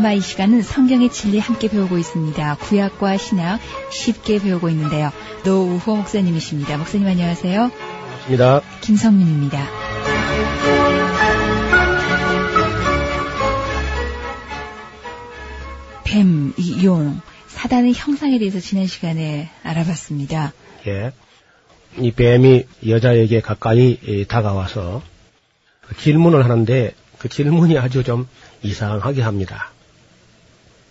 파노라마 이 시간은 성경의 진리 함께 배우고 있습니다. 구약과 신약 쉽게 배우고 있는데요. 노우호 목사님이십니다. 목사님 안녕하세요. 반갑습니다. 김성민입니다. 뱀, 이 용, 사단의 형상에 대해서 지난 시간에 알아봤습니다. 예. 이 뱀이 여자에게 가까이 예, 다가와서 질문을 하는데 그 질문이 아주 좀 이상하게 합니다.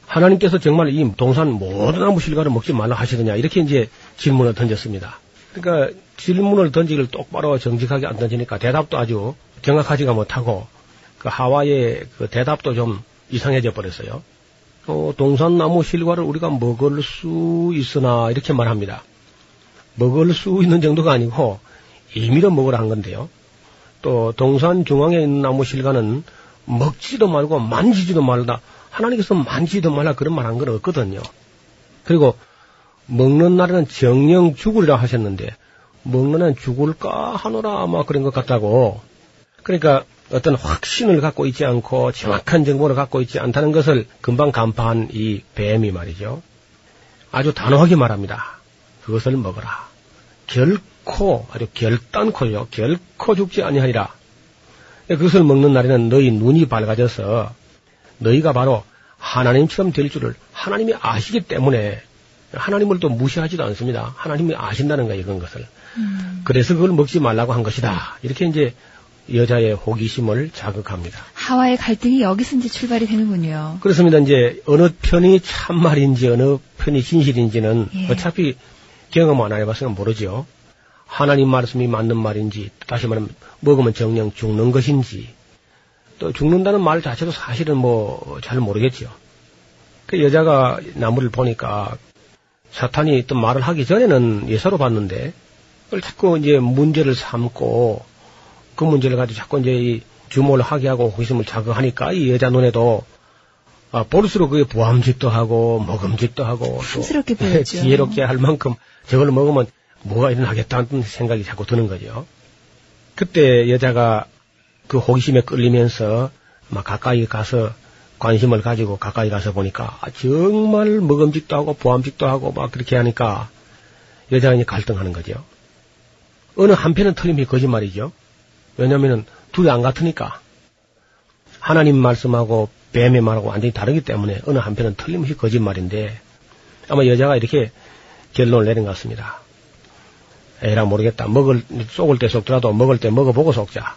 하나님께서 정말 이 동산 모든 나무 실과를 먹지 말라 하시느냐 이렇게 이제 질문을 던졌습니다. 그러니까 질문을 던지기를 똑바로 정직하게 안 던지니까 대답도 아주 정확하지가 못하고 그 하와의 그 대답도 좀 이상해져 버렸어요. 어, 동산나무 실과를 우리가 먹을 수 있으나 이렇게 말합니다. 먹을 수 있는 정도가 아니고 임의로 먹으라 한 건데요. 또 동산 중앙에 있는 나무 실과는 먹지도 말고 만지지도 말라. 하나님께서 만지지도 말라 그런 말 한 건 없거든요. 그리고 먹는 날에는 정령 죽으리라 하셨는데 먹는 날은 죽을까 하노라 아마 그런 것 같다고. 그러니까 어떤 확신을 갖고 있지 않고 정확한 정보를 갖고 있지 않다는 것을 금방 간파한 이 뱀이 말이죠. 아주 단호하게 말합니다. 그것을 먹어라. 결코 아주 결단코요. 결코 죽지 아니하리라. 그것을 먹는 날에는 너희 눈이 밝아져서 너희가 바로 하나님처럼 될 줄을 하나님이 아시기 때문에 하나님을 또 무시하지도 않습니다. 하나님이 아신다는 거예요, 이런 것을. 음. 그래서 그걸 먹지 말라고 한 것이다. 이렇게 이제 여자의 호기심을 자극합니다. 하와의 갈등이 여기서 이제 출발이 되는군요. 그렇습니다. 이제 어느 편이 참말인지 어느 편이 진실인지는 예. 어차피 경험 안 해봤으면 모르죠. 하나님 말씀이 맞는 말인지, 다시 말하면 먹으면 정령 죽는 것인지, 또 죽는다는 말 자체도 사실은 뭐 잘 모르겠죠. 그 여자가 나무를 보니까 사탄이 어떤 말을 하기 전에는 예사로 봤는데, 그걸 자꾸 이제 문제를 삼고 그 문제를 가지고 자꾸 이제 이 주모를 하게 하고 호기심을 자극하니까 이 여자 눈에도 아, 볼수록 그게 보암직도 하고 먹음직도 하고 탐스럽게 보였죠. 지혜롭게 할 만큼 저걸 먹으면 뭐가 일어나겠다는 생각이 자꾸 드는 거죠. 그때 여자가 그 호기심에 끌리면서 막 가까이 가서 관심을 가지고 가까이 가서 보니까 아, 정말 먹음직도 하고 보암직도 하고 막 그렇게 하니까 여자가 이제 갈등하는 거죠. 어느 한편은 틀림이 거짓말이죠. 왜냐면은 둘이 안 같으니까. 하나님 말씀하고 뱀의 말하고 완전히 다르기 때문에 어느 한편은 틀림없이 거짓말인데 아마 여자가 이렇게 결론을 내린 것 같습니다. 에라 모르겠다. 먹을 쏘을 때 쏙더라도 먹을 때 먹어보고 쏙자.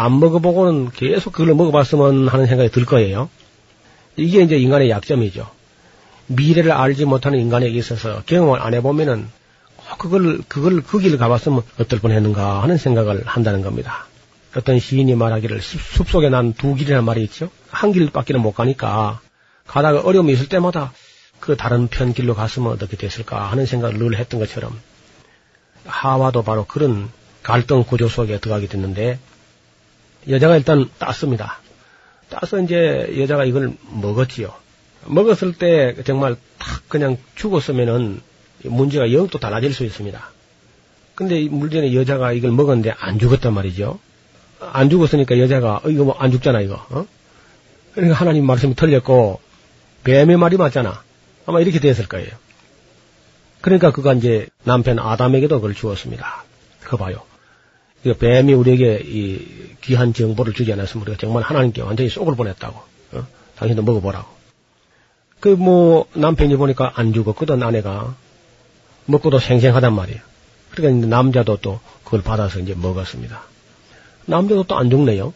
안 먹어보고는 계속 그걸 먹어봤으면 하는 생각이 들 거예요. 이게 이제 인간의 약점이죠. 미래를 알지 못하는 인간에게 있어서 경험을 안 해보면은 그걸 그걸 그 길을 가봤으면 어떨 뻔 했는가 하는 생각을 한다는 겁니다. 어떤 시인이 말하기를 숲 속에 난 두 길이라는 말이 있죠. 한 길밖에는 못 가니까 가다가 어려움이 있을 때마다 그 다른 편 길로 갔으면 어떻게 됐을까 하는 생각을 늘 했던 것처럼 하와도 바로 그런 갈등 구조 속에 들어가게 됐는데 여자가 일단 땄습니다. 따서 이제 여자가 이걸 먹었지요. 먹었을 때 정말 탁 그냥 죽었으면은 문제가 영 또 달라질 수 있습니다. 근데 문제는 여자가 이걸 먹었는데 안 죽었단 말이죠. 안 죽었으니까 여자가 어, 이거 뭐 안 죽잖아 이거. 어? 그러니까 하나님 말씀이 틀렸고 뱀의 말이 맞잖아. 아마 이렇게 됐을 거예요. 그러니까 그가 이제 남편 아담에게도 그걸 주었습니다. 그거 봐요. 이 뱀이 우리에게 이 귀한 정보를 주지 않았으면 우리가 정말 하나님께 완전히 쏙을 보냈다고. 어? 당신도 먹어보라고. 그 뭐 남편이 보니까 안 죽었거든 아내가. 먹고도 생생하단 말이에요. 그러니까 남자도 또 그걸 받아서 이제 먹었습니다. 남자도 또 안 죽네요.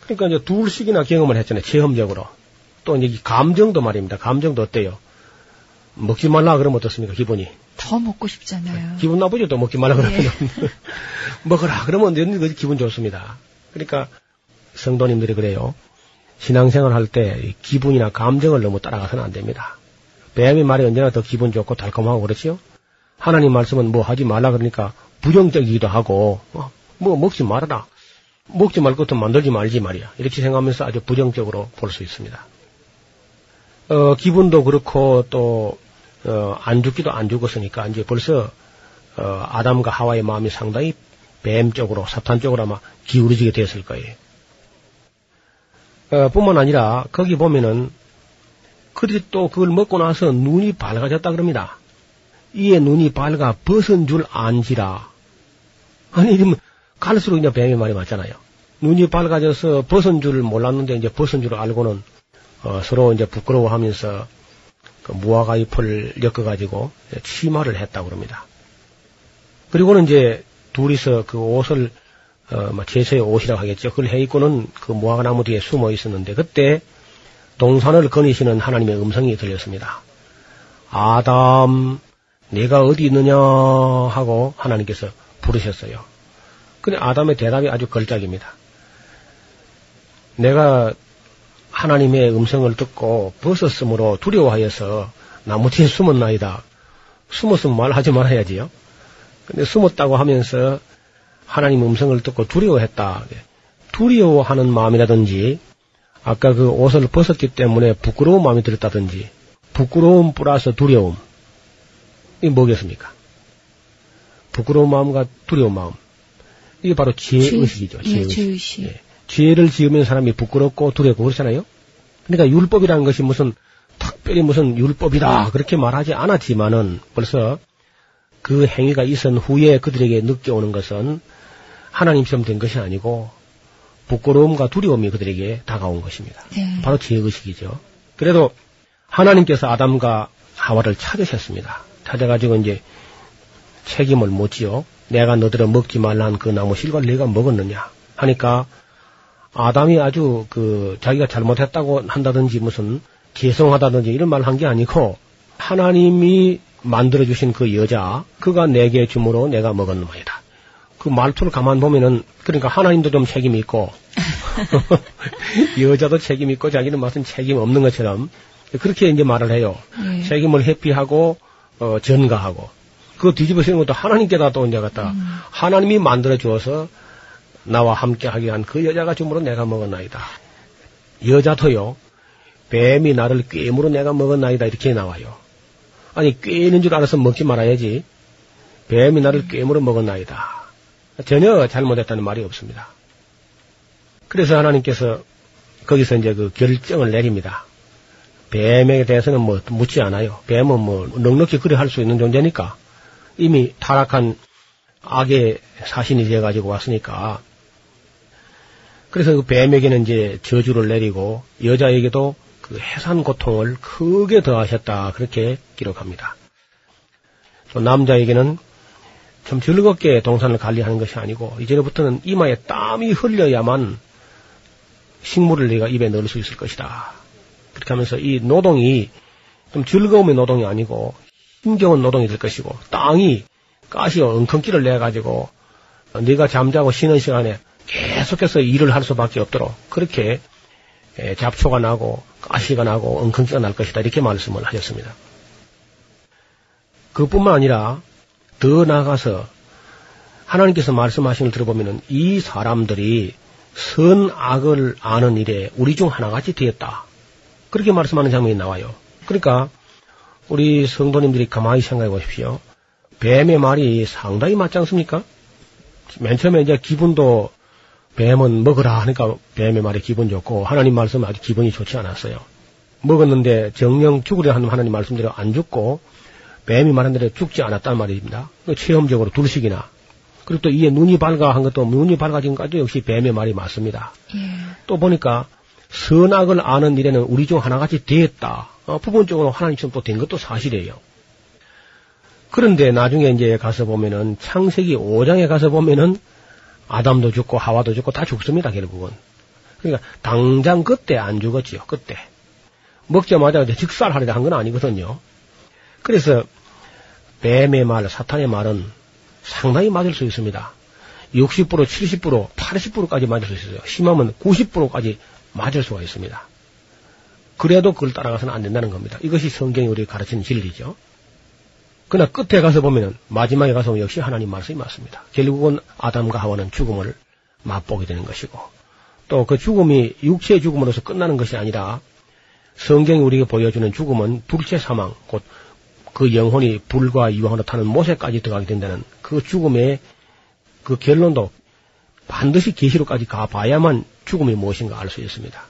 그러니까 이제 둘씩이나 경험을 했잖아요. 체험적으로. 또 이제 감정도 말입니다. 감정도 어때요? 먹지 말라 그러면 어떻습니까? 기분이. 더 먹고 싶잖아요. 기분 나쁘죠? 또 먹지 말라 그러면. 예. 먹어라. 그러면 언제든지 기분 좋습니다. 그러니까 성도님들이 그래요. 신앙생활 할 때 기분이나 감정을 너무 따라가서는 안 됩니다. 뱀의 말이 언제나 더 기분 좋고 달콤하고 그렇지요? 하나님 말씀은 뭐 하지 말라 그러니까 부정적이기도 하고, 어, 뭐 먹지 말아라. 먹지 말 것도 만들지 말지 말이야. 이렇게 생각하면서 아주 부정적으로 볼 수 있습니다. 어, 기분도 그렇고 또, 어, 안 죽기도 안 죽었으니까 이제 벌써, 어, 아담과 하와의 마음이 상당히 뱀 쪽으로, 사탄 쪽으로 아마 기울어지게 됐을 거예요. 어, 뿐만 아니라 거기 보면은 그들이 또 그걸 먹고 나서 눈이 밝아졌다 그럽니다. 이에 눈이 밝아 벗은 줄 안지라. 아니, 이러면 갈수록 이제 뱀의 말이 맞잖아요. 눈이 밝아져서 벗은 줄 몰랐는데 이제 벗은 줄 알고는 어, 서로 이제 부끄러워하면서 그 무화과 잎을 엮어가지고 치마를 했다고 그럽니다. 그리고는 이제 둘이서 그 옷을 어, 뭐 제서의 옷이라고 하겠죠. 그걸 해 입고는 그 무화과 나무 뒤에 숨어 있었는데 그때 동산을 거니시는 하나님의 음성이 들렸습니다. 아담, 내가 어디 있느냐 하고 하나님께서 부르셨어요. 근데 아담의 대답이 아주 걸작입니다. 내가 하나님의 음성을 듣고 벗었으므로 두려워하여서 나무 뒤에 숨었나이다. 숨었으면 말하지 말아야지요. 근데 숨었다고 하면서 하나님 음성을 듣고 두려워했다. 두려워하는 마음이라든지 아까 그 옷을 벗었기 때문에 부끄러운 마음이 들었다든지 부끄러움 플러스 두려움 이게 뭐겠습니까? 부끄러운 마음과 두려운 마음 이게 바로 죄의식이죠. 죄- 예, 죄의식. 죄의식. 예. 죄를 지으면 사람이 부끄럽고 두렵고 그렇잖아요. 그러니까 율법이라는 것이 무슨 특별히 무슨 율법이다 그렇게 말하지 않았지만은 벌써 그 행위가 있은 후에 그들에게 느껴오는 것은 하나님처럼 된 것이 아니고 부끄러움과 두려움이 그들에게 다가온 것입니다. 네. 바로 죄의식이죠. 그래도 하나님께서 아담과 하와를 찾으셨습니다. 찾아가지고 이제 책임을 묻지요. 내가 너들을 먹지 말란 그 나무 실과를 내가 먹었느냐 하니까 아담이 아주 그 자기가 잘못했다고 한다든지 무슨 죄송하다든지 이런 말 한 게 아니고 하나님이 만들어 주신 그 여자 그가 내게 주므로 내가 먹었느니다. 그 말투를 가만 보면은 그러니까 하나님도 좀 책임이 있고 여자도 책임 있고 자기는 무슨 책임 없는 것처럼 그렇게 이제 말을 해요. 예. 책임을 회피하고 어, 전가하고 그 뒤집어 쓰는 것도 하나님께다 또 이제 갖다 하나님이 만들어 주어서 나와 함께 하게 한 그 여자가 주므로 내가 먹었나이다. 여자도요. 뱀이 나를 꿰물어 내가 먹었나이다 이렇게 나와요. 아니 꿰는 줄 알아서 먹지 말아야지. 뱀이 나를 꿰물어 먹었나이다. 전혀 잘못했다는 말이 없습니다. 그래서 하나님께서 거기서 이제 그 결정을 내립니다. 뱀에 대해서는 뭐 묻지 않아요. 뱀은 뭐 넉넉히 그래 할 수 있는 존재니까 이미 타락한 악의 사신이 되어 가지고 왔으니까 그래서 그 뱀에게는 이제 저주를 내리고 여자에게도 그 해산 고통을 크게 더하셨다 그렇게 기록합니다. 또 남자에게는 좀 즐겁게 동산을 관리하는 것이 아니고 이제부터는 이마에 땀이 흘려야만 식물을 내가 입에 넣을 수 있을 것이다. 그렇게 하면서 이 노동이 좀 즐거움의 노동이 아니고 힘겨운 노동이 될 것이고 땅이 가시 엉컹기를 내 가지고 네가 잠자고 쉬는 시간에 계속해서 일을 할 수밖에 없도록 그렇게 에, 잡초가 나고 가시가 나고 엉컹기가 날 것이다 이렇게 말씀을 하셨습니다. 그뿐만 아니라 더 나아가서 하나님께서 말씀하신 걸 들어보면은 이 사람들이 선악을 아는 일에 우리 중 하나같이 되었다. 그렇게 말씀하는 장면이 나와요. 그러니까 우리 성도님들이 가만히 생각해 보십시오. 뱀의 말이 상당히 맞지 않습니까? 맨 처음에 이제 기분도 뱀은 먹으라 하니까 뱀의 말이 기분 좋고 하나님 말씀 아주 기분이 좋지 않았어요. 먹었는데 정령 죽으려 하는 하나님 말씀대로 안 죽고 뱀이 말한 대로 죽지 않았단 말입니다. 그 체험적으로 둘씩이나 그리고 또 이에 눈이 밝아 한 것도 눈이 밝아진 것도 역시 뱀의 말이 맞습니다. 예. 또 보니까 선악을 아는 일에는 우리 중 하나같이 되었다. 어, 부분적으로 하나님처럼 또 된 것도 사실이에요. 그런데 나중에 이제 가서 보면은 창세기 5장에 가서 보면은 아담도 죽고 하와도 죽고 다 죽습니다, 결국은. 그러니까 당장 그때 안 죽었지요, 그때. 먹자마자 이제 직살하려다 한건 아니거든요. 그래서 뱀의 말, 사탄의 말은 상당히 맞을 수 있습니다. 60%, 70%, 80%까지 맞을 수 있어요. 심하면 90%까지 맞을 수가 있습니다. 그래도 그걸 따라가서는 안 된다는 겁니다. 이것이 성경이 우리가 가르치는 진리죠. 그러나 끝에 가서 보면은 마지막에 가서 보면 역시 하나님 말씀이 맞습니다. 결국은 아담과 하와는 죽음을 맛보게 되는 것이고 또 그 죽음이 육체의 죽음으로서 끝나는 것이 아니라 성경이 우리에게 보여주는 죽음은 둘째 사망 곧 그 영혼이 불과 이왕으로 타는 모세까지 들어가게 된다는 그 죽음의 그 결론도 반드시 계시로까지 가봐야만 죽음이 무엇인가 알 수 있습니다.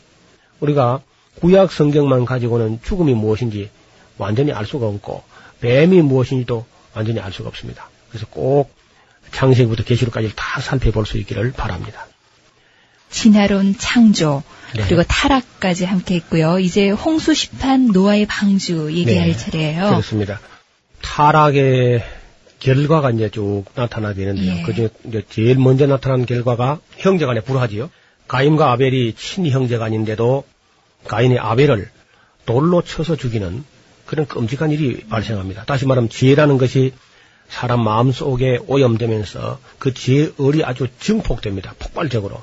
우리가 구약 성경만 가지고는 죽음이 무엇인지 완전히 알 수가 없고 뱀이 무엇인지도 완전히 알 수가 없습니다. 그래서 꼭 창세기부터 계시록까지 다 살펴볼 수 있기를 바랍니다. 진화론 창조 네. 그리고 타락까지 함께 했고요. 이제 홍수 심판 노아의 방주 얘기할 네, 차례예요. 그렇습니다. 타락의 결과가 이제 쭉 나타나게 되는데요. 예. 그중에 이제 제일 먼저 나타난 결과가 형제간에 불화지요. 가인과 아벨이 친형제간인데도 가인이 아벨을 돌로 쳐서 죽이는 그런 끔찍한 일이 발생합니다. 다시 말하면 지혜라는 것이 사람 마음 속에 오염되면서 그 지혜의 을이 아주 증폭됩니다. 폭발적으로.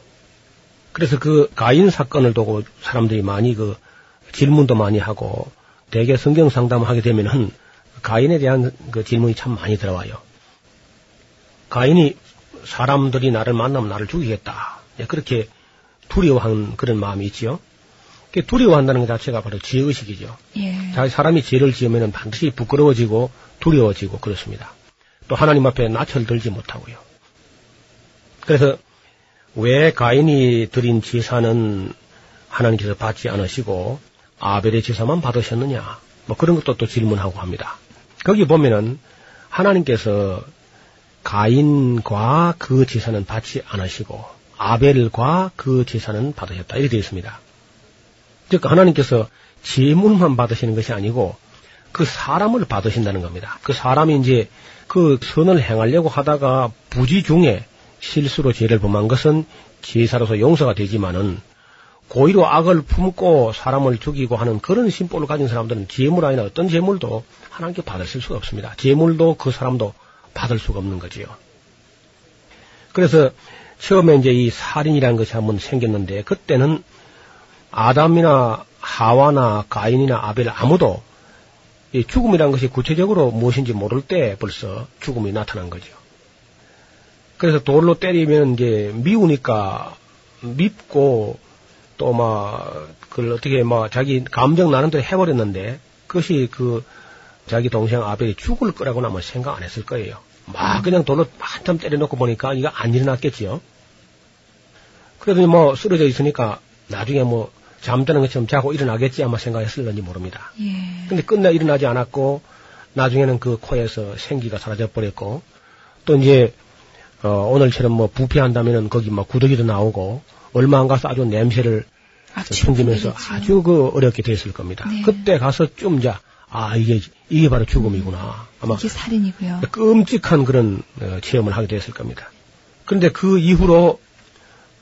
그래서 그 가인 사건을 두고 사람들이 많이 그 질문도 많이 하고 대개 성경 상담을 하게 되면은 가인에 대한 그 질문이 참 많이 들어와요. 가인이 사람들이 나를 만나면 나를 죽이겠다. 예, 그렇게 두려워하는 그런 마음이 있지요. 그 두려워한다는 것 자체가 바로 지혜의식이죠. 예. 자, 사람이 죄를 지으면 반드시 부끄러워지고 두려워지고 그렇습니다. 또 하나님 앞에 낯을 들지 못하고요. 그래서 왜 가인이 드린 제사는 하나님께서 받지 않으시고 아벨의 제사만 받으셨느냐? 뭐 그런 것도 또 질문하고 합니다. 거기 보면은 하나님께서 가인과 그 제사는 받지 않으시고 아벨과 그 제사는 받으셨다. 이렇게 되어 있습니다. 즉 하나님께서 제물만 받으시는 것이 아니고 그 사람을 받으신다는 겁니다. 그 사람이 이제 그 선을 행하려고 하다가 부지 중에 실수로 죄를 범한 것은 제사로서 용서가 되지만은 고의로 악을 품고 사람을 죽이고 하는 그런 심보를 가진 사람들은 제물 아니나 어떤 제물도 하나님께 받을 수가 없습니다. 제물도 그 사람도 받을 수가 없는 거지요. 그래서 처음에 이제 이 살인이라는 것이 한번 생겼는데 그때는 아담이나 하와나 가인이나 아벨 아무도 이 죽음이라는 것이 구체적으로 무엇인지 모를 때 벌써 죽음이 나타난 거죠. 그래서 돌로 때리면 이제 미우니까 밉고 또 막 그걸 어떻게 막 자기 감정 나는 대로 해버렸는데 그것이 그 자기 동생 아벨이 죽을 거라고는 아마 생각 안 했을 거예요. 막 그냥 돌로 한참 때려놓고 보니까 이거 안 일어났겠지요. 그래도 뭐 쓰러져 있으니까 나중에 뭐 잠드는 것처럼 자고 일어나겠지 아마 생각했을런지 모릅니다. 예. 근데 끝내 일어나지 않았고 나중에는 그 코에서 생기가 사라져 버렸고 또 이제 어, 오늘처럼 뭐 부패한다면은 거기 막 구더기도 나오고 얼마 안 가서 아주 냄새를 악취가 풍기면서. 아주 그 어렵게 됐을 겁니다. 네. 그때 가서 좀 자, 아 이게 이게 바로 죽음이구나. 아마 이게 살인이고요. 끔찍한 그런 어, 체험을 하게 됐을 겁니다. 그런데 그 이후로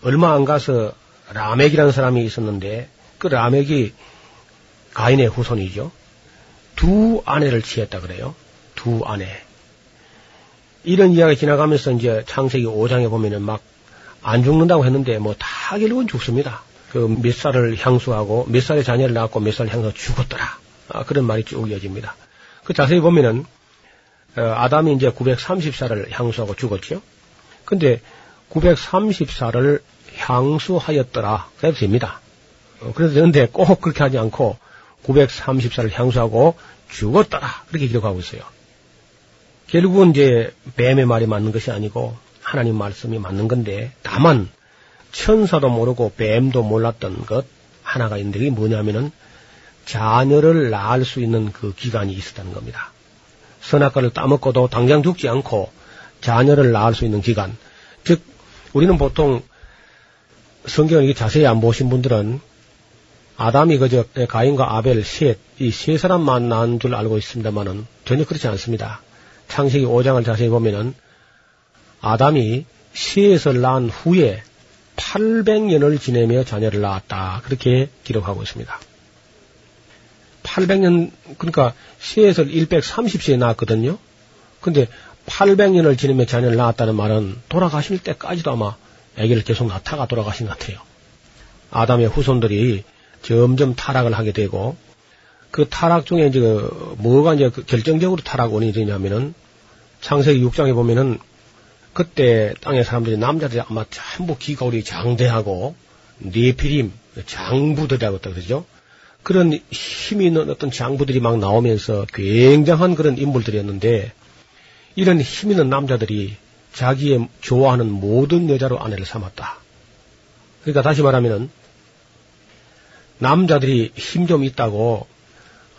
얼마 안 가서 라멕이라는 사람이 있었는데 그 라멕이 가인의 후손이죠. 두 아내를 취했다 그래요. 두 아내. 이런 이야기 지나가면서 이제 창세기 5장에 보면은 막 안 죽는다고 했는데 뭐 다 결국은 죽습니다. 그 몇 살을 향수하고 몇 살의 자녀를 낳았고 몇 살을 향수하고 죽었더라. 아, 그런 말이 쭉 이어집니다. 그 자세히 보면은 어, 아담이 이제 930살을 향수하고 죽었죠. 근데 930살을 향수하였더라. 그래도 됩니다. 어, 그래서 되는데 꼭 그렇게 하지 않고 930살을 향수하고 죽었더라. 그렇게 기록하고 있어요. 결국은 이제 뱀의 말이 맞는 것이 아니고 하나님 말씀이 맞는 건데 다만 천사도 모르고 뱀도 몰랐던 것 하나가 있는데 그게 뭐냐면은 자녀를 낳을 수 있는 그 기간이 있었다는 겁니다. 선악과를 따먹고도 당장 죽지 않고 자녀를 낳을 수 있는 기간. 즉, 우리는 보통 성경을 자세히 안 보신 분들은 아담이 그저 가인과 아벨 셋, 이 세 사람만 낳은 줄 알고 있습니다만은 전혀 그렇지 않습니다. 창세기 5장을 자세히 보면은 아담이 셋을 낳은 후에 800년을 지내며 자녀를 낳았다. 그렇게 기록하고 있습니다. 800년, 그러니까 셋을 130세에 낳았거든요. 근데 800년을 지내며 자녀를 낳았다는 말은 돌아가실 때까지도 아마 아기를 계속 낳다가 돌아가신 것 같아요. 아담의 후손들이 점점 타락을 하게 되고 그 타락 중에 이제 그 뭐가 이제 그 결정적으로 타락 원인이 되냐면은 창세기 6장에 보면은 그때 땅의 사람들이 남자들이 아마 전부 기가울이 장대하고 네피림 장부들이라고 그러죠. 그런 힘이 있는 어떤 장부들이 막 나오면서 굉장한 그런 인물들이었는데 이런 힘 있는 남자들이 자기의 좋아하는 모든 여자로 아내를 삼았다. 그러니까 다시 말하면은 남자들이 힘 좀 있다고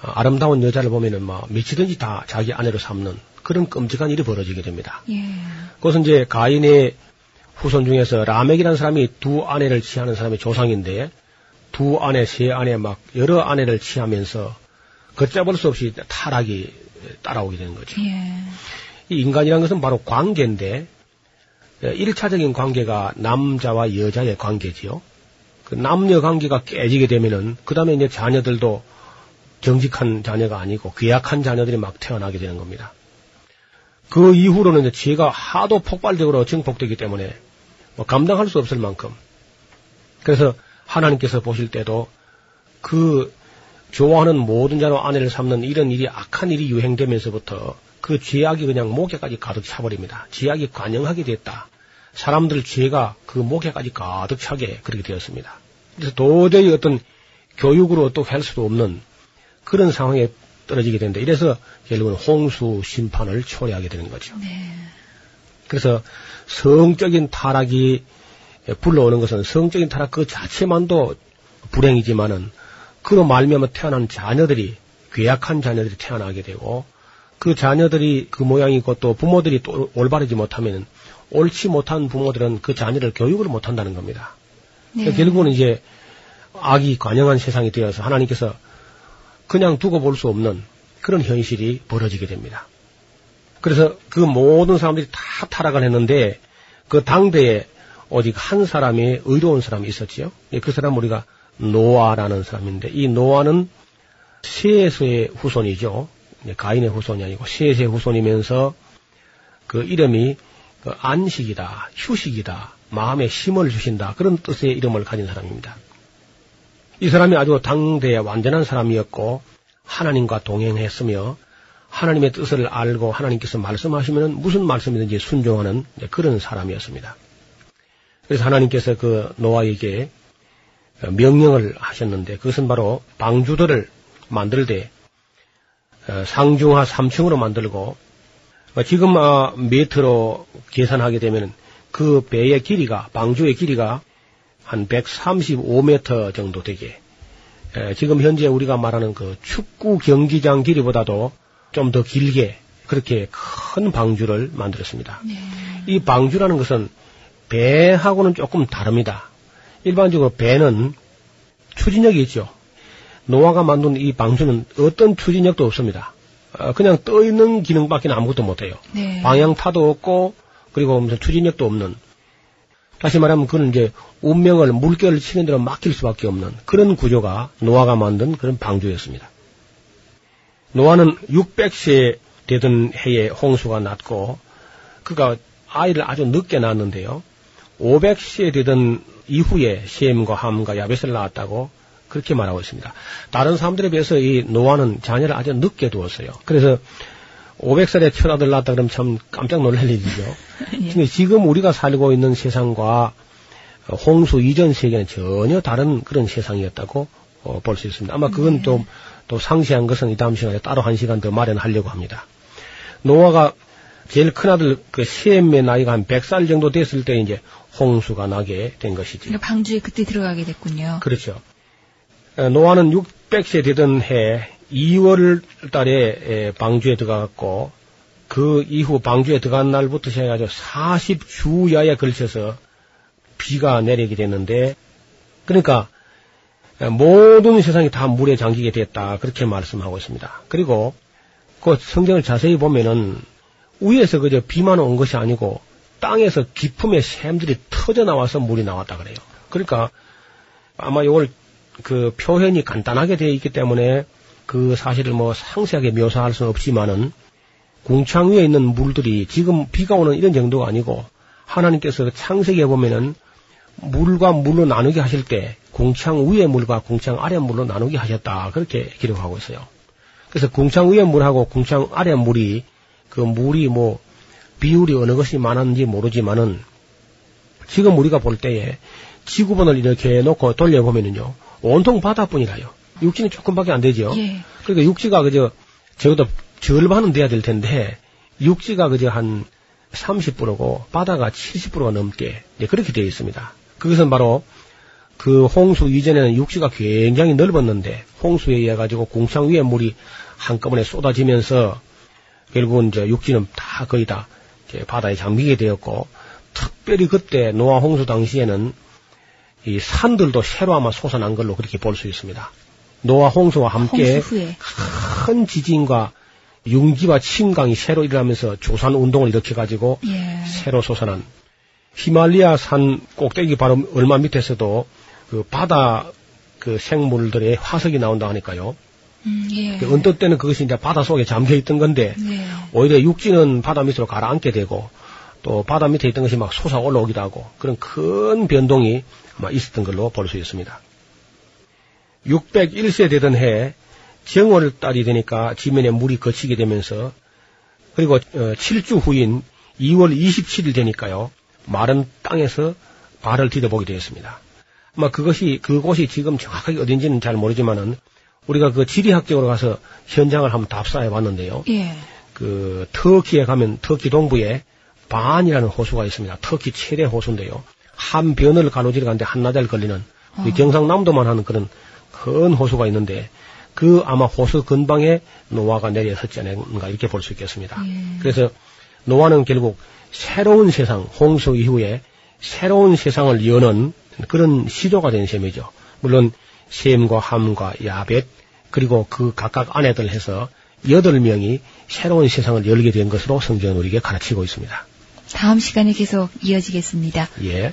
아름다운 여자를 보면은 막 미치든지 다 자기 아내로 삼는 그런 끔찍한 일이 벌어지게 됩니다. 예. 그것은 이제 가인의 후손 중에서 라멕이라는 사람이 두 아내를 취하는 사람의 조상인데 두 아내, 세 아내 막 여러 아내를 취하면서 걷잡을 수 없이 타락이 따라오게 되는 거죠. 예. 이 인간이라는 것은 바로 관계인데 1차적인 관계가 남자와 여자의 관계지요. 그 남녀 관계가 깨지게 되면은 그 다음에 이제 자녀들도 정직한 자녀가 아니고 괴약한 자녀들이 막 태어나게 되는 겁니다. 그 이후로는 이제 죄가 하도 폭발적으로 증폭되기 때문에 뭐 감당할 수 없을 만큼 그래서 하나님께서 보실 때도 그 좋아하는 모든 자로 아내를 삼는 이런 일이 악한 일이 유행되면서부터 그 죄악이 그냥 목에까지 가득 차버립니다. 죄악이 관영하게 됐다. 사람들 죄가 그 목에까지 가득 차게 그렇게 되었습니다. 그래서 도저히 어떤 교육으로 또 할 수도 없는 그런 상황에 떨어지게 된다. 이래서 결국은 홍수 심판을 초래하게 되는 거죠. 네. 그래서 성적인 타락이 불러오는 것은 성적인 타락 그 자체만도 불행이지만은 그로 말미암아 태어난 자녀들이 괴약한 자녀들이 태어나게 되고 그 자녀들이 그 모양이고 또 부모들이 또 올바르지 못하면 옳지 못한 부모들은 그 자녀를 교육을 못한다는 겁니다. 네. 결국은 이제 악이 관영한 세상이 되어서 하나님께서 그냥 두고 볼 수 없는 그런 현실이 벌어지게 됩니다. 그래서 그 모든 사람들이 다 타락을 했는데 그 당대에 오직 한 사람의 의로운 사람이 있었지요. 예, 그 사람 우리가 노아라는 사람인데 이 노아는 셋의 후손이죠. 예, 가인의 후손이 아니고 셋의 후손이면서 그 이름이 그 안식이다, 휴식이다, 마음에 힘을 주신다 그런 뜻의 이름을 가진 사람입니다. 이 사람이 아주 당대의 완전한 사람이었고 하나님과 동행했으며 하나님의 뜻을 알고 하나님께서 말씀하시면 무슨 말씀이든지 순종하는 그런 사람이었습니다. 그래서 하나님께서 그 노아에게 명령을 하셨는데 그것은 바로 방주들을 만들 때 어, 상중하 3층으로 만들고 어, 지금 아, 메트로 계산하게 되면 그 배의 길이가 방주의 길이가 한 135m 정도 되게 지금 현재 우리가 말하는 그 축구 경기장 길이보다도 좀 더 길게 그렇게 큰 방주를 만들었습니다. 네. 이 방주라는 것은 배하고는 조금 다릅니다. 일반적으로 배는 추진력이 있죠. 노아가 만든 이 방주는 어떤 추진력도 없습니다. 어, 그냥 떠 있는 기능밖에 아무것도 못해요. 네. 방향 타도 없고 그리고 무슨 추진력도 없는. 다시 말하면 그는 이제 운명을 물결을 치는 대로 맡길 수밖에 없는 그런 구조가 노아가 만든 그런 방주였습니다. 노아는 600세 되던 해에 홍수가 났고 그가 아이를 아주 늦게 낳았는데요. 500세 되던 이후에 셈과 함과 야벳을 낳았다고 그렇게 말하고 있습니다. 다른 사람들에 비해서 이 노아는 자녀를 아주 늦게 두었어요. 그래서 500살에 천아들 낳았다 그러면 참 깜짝 놀랄 일이죠. 예. 지금 우리가 살고 있는 세상과 홍수 이전 세계는 전혀 다른 그런 세상이었다고 어, 볼 수 있습니다. 아마 그건 또, 또 상세한 것은 이 다음 시간에 따로 한 시간 더 마련하려고 합니다. 노아가 제일 큰 아들 그 셈의 나이가 한 100살 정도 됐을 때 이제 홍수가 나게 된 것이지. 그러니까 방주에 그때 들어가게 됐군요. 그렇죠. 어, 노아는 600세 되던 해 2월 달에 에, 방주에 들어갔고 그 이후 방주에 들어간 날부터 시작해가지고 40주야에 걸쳐서 비가 내리게 됐는데 그러니까 에, 모든 세상이 다 물에 잠기게 됐다 그렇게 말씀하고 있습니다. 그리고 그 성경을 자세히 보면은 위에서 그저 비만 온 것이 아니고 땅에서 기품의 샘들이 터져 나와서 물이 나왔다 그래요. 그러니까 아마 이걸 그 표현이 간단하게 되어 있기 때문에 그 사실을 뭐 상세하게 묘사할 수는 없지만은 궁창 위에 있는 물들이 지금 비가 오는 이런 정도가 아니고 하나님께서 창세기에 보면은 물과 물로 나누게 하실 때 궁창 위의 물과 궁창 아래 물로 나누게 하셨다 그렇게 기록하고 있어요. 그래서 궁창 위의 물하고 궁창 아래 물이 그 물이 뭐 비율이 어느 것이 많은지 모르지만은 지금 우리가 볼 때에 지구본을 이렇게 놓고 돌려보면은요 온통 바다뿐이라요. 육지는 조금밖에 안 되죠. 예. 그러니까 육지가 그저 적어도 절반은 돼야 될 텐데 육지가 그저 한 30%고 바다가 70%가 넘게 이제 그렇게 되어 있습니다. 그것은 바로 그 홍수 이전에는 육지가 굉장히 넓었는데 홍수에 의해 가지고 궁창 위에 물이 한꺼번에 쏟아지면서 결국은 이제 육지는 다 거의 다 바다에 잠기게 되었고 특별히 그때 노아 홍수 당시에는 이 산들도 새로 아마 솟아난 걸로 그렇게 볼 수 있습니다. 노아 홍수와 함께 홍수. 큰 지진과 융지와 침강이 새로 일어나면서 조산 운동을 일으켜 가지고 예. 새로 솟아난 히말리아 산 꼭대기 바로 얼마 밑에서도 그 바다 그 생물들의 화석이 나온다 하니까요. 음, 예. 그 언뜻 때는 그것이 이제 바다 속에 잠겨 있던 건데 네. 오히려 육지는 바다 밑으로 가라앉게 되고 또 바다 밑에 있던 것이 막 솟아 올라오기도 하고 그런 큰 변동이 있었던 걸로 볼 수 있습니다. 601세 되던 해 정월 달이 되니까 지면에 물이 거치게 되면서 그리고 어, 7주 후인 2월 27일 되니까요 마른 땅에서 발을 디뎌보게 되었습니다. 아마 그것이 그곳이 지금 정확하게 어딘지는 잘 모르지만은 우리가 그 지리학적으로 가서 현장을 한번 답사해 봤는데요. 예. 그 터키에 가면 터키 동부에 반이라는 호수가 있습니다. 터키 최대 호수인데요. 한 변을 가로지르 가는데 한나절 걸리는 어. 경상남도만 하는 그런 큰 호수가 있는데 그 아마 호수 근방에 노아가 내려섰지 않은가 이렇게 볼 수 있겠습니다. 예. 그래서 노아는 결국 새로운 세상 홍수 이후에 새로운 세상을 여는 그런 시조가 된 셈이죠. 물론 셈과 함과 야벳 그리고 그 각각 아내들 해서 여덟 명이 새로운 세상을 열게 된 것으로 성경은 우리에게 가르치고 있습니다. 다음 시간에 계속 이어지겠습니다. 예,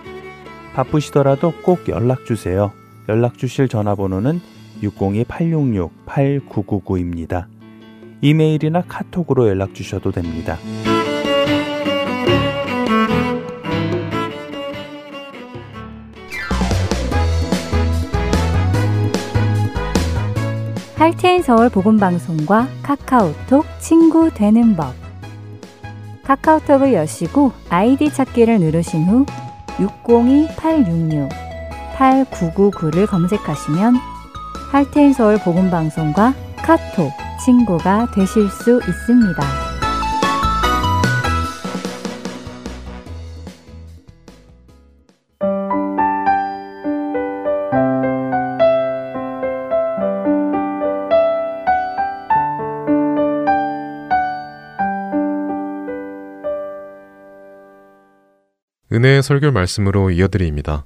바쁘시더라도 꼭 연락 주세요. 연락 주실 전화번호는 602-866-8999입니다. 이메일이나 카톡으로 연락 주셔도 됩니다. 할테인 서울 복음 방송과 카카오톡 친구 되는 법. 카카오톡을 여시고 아이디 찾기를 누르신 후 602-866-8999를 검색하시면 할테인 서울 복음 방송과 카톡 친구가 되실 수 있습니다. 은혜의 설교 말씀으로 이어드립니다.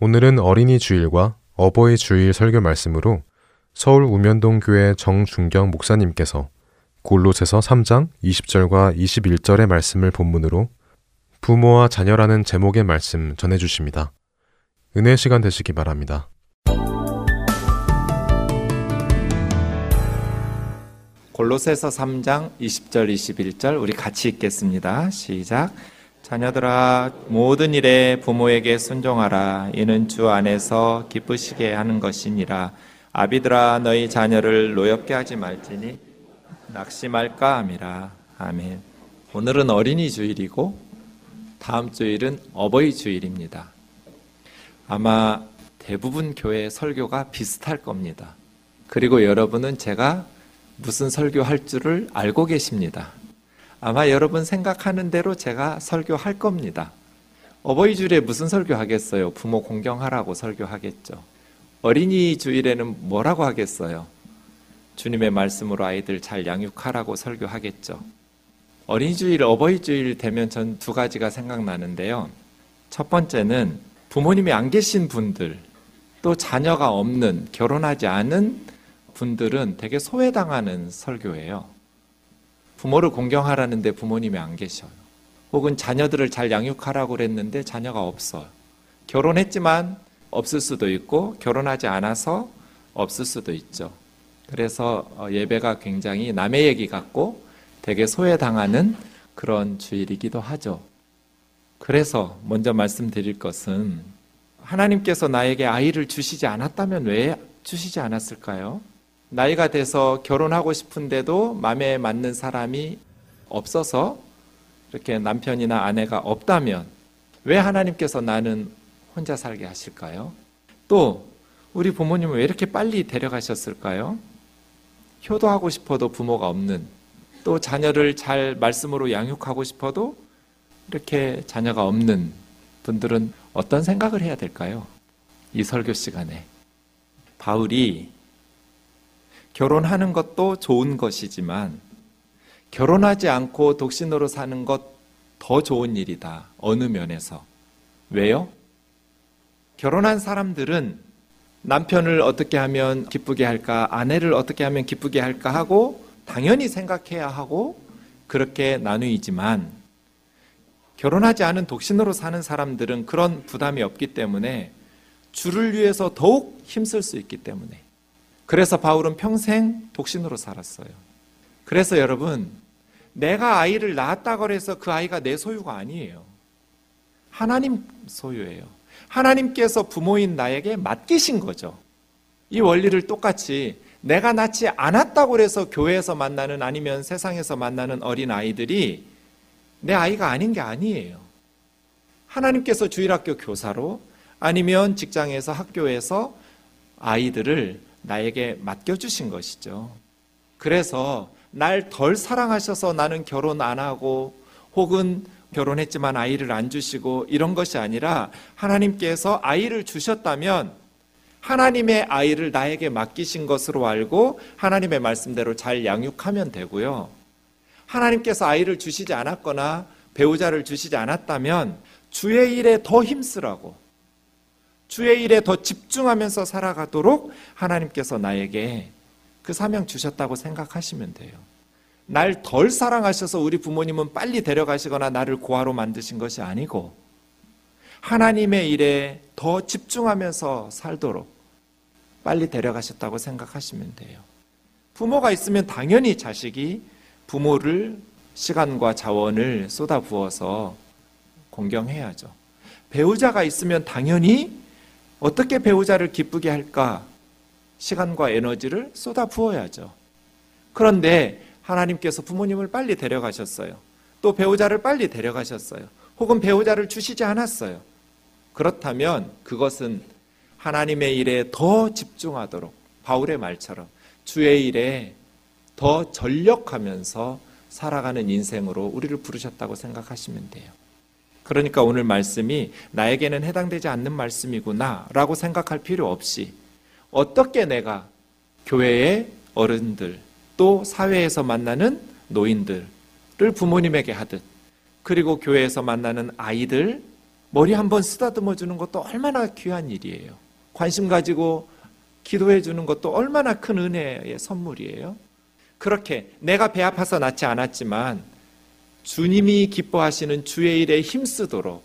오늘은 어린이 주일과 어버이 주일 설교 말씀으로 서울 우면동 교회 정준경 목사님께서 골로새서 3장 20절과 21절의 말씀을 본문으로 부모와 자녀라는 제목의 말씀 전해 주십니다. 은혜 시간 되시기 바랍니다. 골로새서 3장 20절 21절 우리 같이 읽겠습니다. 시작. 자녀들아 모든 일에 부모에게 순종하라. 이는 주 안에서 기쁘시게 하는 것이니라. 아비들아 너희 자녀를 노엽게 하지 말지니 낙심할까 함이라. 아멘. 오늘은 어린이 주일이고 다음 주일은 어버이 주일입니다. 아마 대부분 교회 설교가 비슷할 겁니다. 그리고 여러분은 제가 무슨 설교할 줄을 알고 계십니다 아마 여러분 생각하는 대로 제가 설교할 겁니다. 어버이 주일에 무슨 설교 하겠어요? 부모 공경하라고 설교하겠죠. 어린이 주일에는 뭐라고 하겠어요? 주님의 말씀으로 아이들 잘 양육하라고 설교하겠죠. 어린이 주일, 어버이 주일 되면 전 두 가지가 생각나는데요. 첫 번째는 부모님이 안 계신 분들, 또 자녀가 없는, 결혼하지 않은 분들은 되게 소외당하는 설교예요. 부모를 공경하라는데 부모님이 안 계셔요. 혹은 자녀들을 잘 양육하라고 그랬는데 자녀가 없어요. 결혼했지만 없을 수도 있고 결혼하지 않아서 없을 수도 있죠. 그래서 예배가 굉장히 남의 얘기 같고 되게 소외당하는 그런 주일이기도 하죠. 그래서 먼저 말씀드릴 것은 하나님께서 나에게 아이를 주시지 않았다면 왜 주시지 않았을까요? 나이가 돼서 결혼하고 싶은데도 마음에 맞는 사람이 없어서 이렇게 남편이나 아내가 없다면 왜 하나님께서 나는 혼자 살게 하실까요? 또 우리 부모님은 왜 이렇게 빨리 데려가셨을까요? 효도하고 싶어도 부모가 없는 또 자녀를 잘 말씀으로 양육하고 싶어도 이렇게 자녀가 없는 분들은 어떤 생각을 해야 될까요? 이 설교 시간에 바울이 결혼하는 것도 좋은 것이지만 결혼하지 않고 독신으로 사는 것 더 좋은 일이다. 어느 면에서. 왜요? 결혼한 사람들은 남편을 어떻게 하면 기쁘게 할까, 아내를 어떻게 하면 기쁘게 할까 하고 당연히 생각해야 하고 그렇게 나누이지만 결혼하지 않은 독신으로 사는 사람들은 그런 부담이 없기 때문에 주를 위해서 더욱 힘쓸 수 있기 때문에 그래서 바울은 평생 독신으로 살았어요. 그래서 여러분, 내가 아이를 낳았다고 해서 그 아이가 내 소유가 아니에요. 하나님 소유예요. 하나님께서 부모인 나에게 맡기신 거죠. 이 원리를 똑같이 내가 낳지 않았다고 해서 교회에서 만나는 아니면 세상에서 만나는 어린 아이들이 내 아이가 아닌 게 아니에요. 하나님께서 주일학교 교사로 아니면 직장에서 학교에서 아이들을 나에게 맡겨주신 것이죠. 그래서 날 덜 사랑하셔서 나는 결혼 안 하고 혹은 결혼했지만 아이를 안 주시고 이런 것이 아니라 하나님께서 아이를 주셨다면 하나님의 아이를 나에게 맡기신 것으로 알고 하나님의 말씀대로 잘 양육하면 되고요. 하나님께서 아이를 주시지 않았거나 배우자를 주시지 않았다면 주의 일에 더 힘쓰라고 주의 일에 더 집중하면서 살아가도록 하나님께서 나에게 그 사명 주셨다고 생각하시면 돼요. 날 덜 사랑하셔서 우리 부모님은 빨리 데려가시거나 나를 고아로 만드신 것이 아니고 하나님의 일에 더 집중하면서 살도록 빨리 데려가셨다고 생각하시면 돼요. 부모가 있으면 당연히 자식이 부모를 시간과 자원을 쏟아 부어서 공경해야죠. 배우자가 있으면 당연히 어떻게 배우자를 기쁘게 할까? 시간과 에너지를 쏟아 부어야죠. 그런데 하나님께서 부모님을 빨리 데려가셨어요. 또 배우자를 빨리 데려가셨어요. 혹은 배우자를 주시지 않았어요. 그렇다면 그것은 하나님의 일에 더 집중하도록 바울의 말처럼 주의 일에 더 전력하면서 살아가는 인생으로 우리를 부르셨다고 생각하시면 돼요. 그러니까 오늘 말씀이 나에게는 해당되지 않는 말씀이구나 라고 생각할 필요 없이 어떻게 내가 교회의 어른들 또 사회에서 만나는 노인들을 부모님에게 하듯 그리고 교회에서 만나는 아이들 머리 한번 쓰다듬어 주는 것도 얼마나 귀한 일이에요. 관심 가지고 기도해 주는 것도 얼마나 큰 은혜의 선물이에요. 그렇게 내가 배 아파서 낳지 않았지만 주님이 기뻐하시는 주의 일에 힘쓰도록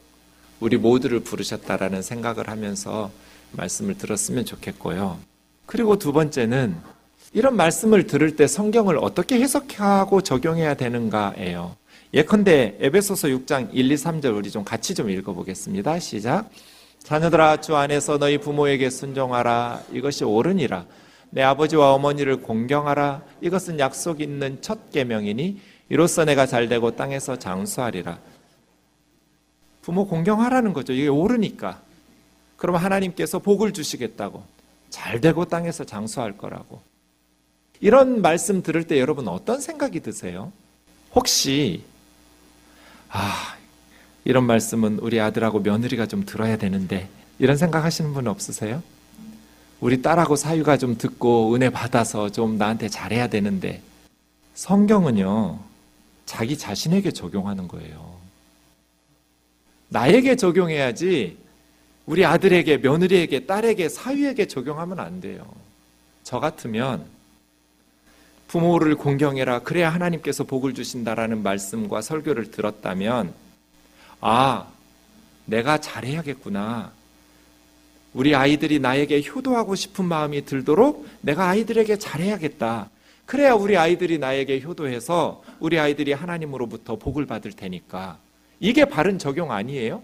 우리 모두를 부르셨다라는 생각을 하면서 말씀을 들었으면 좋겠고요. 그리고 두 번째는 이런 말씀을 들을 때 성경을 어떻게 해석하고 적용해야 되는가예요. 예컨대 에베소서 6장 1, 2, 3절 우리 좀 같이 좀 읽어보겠습니다. 시작. 자녀들아 주 안에서 너희 부모에게 순종하라 이것이 옳으니라 내 아버지와 어머니를 공경하라 이것은 약속 있는 첫 계명이니 이로써 내가 잘 되고 땅에서 장수하리라. 부모 공경하라는 거죠. 이게 옳으니까. 그러면 하나님께서 복을 주시겠다고. 잘 되고 땅에서 장수할 거라고. 이런 말씀 들을 때 여러분 어떤 생각이 드세요? 혹시 아 이런 말씀은 우리 아들하고 며느리가 좀 들어야 되는데 이런 생각 하시는 분 없으세요? 우리 딸하고 사유가 좀 듣고 은혜 받아서 좀 나한테 잘해야 되는데. 성경은요 자기 자신에게 적용하는 거예요. 나에게 적용해야지 우리 아들에게 며느리에게 딸에게 사유에게 적용하면 안 돼요. 저 같으면 부모를 공경해라 그래야 하나님께서 복을 주신다라는 말씀과 설교를 들었다면 아, 내가 잘해야겠구나. 우리 아이들이 나에게 효도하고 싶은 마음이 들도록 내가 아이들에게 잘해야겠다. 그래야 우리 아이들이 나에게 효도해서 우리 아이들이 하나님으로부터 복을 받을 테니까. 이게 바른 적용 아니에요?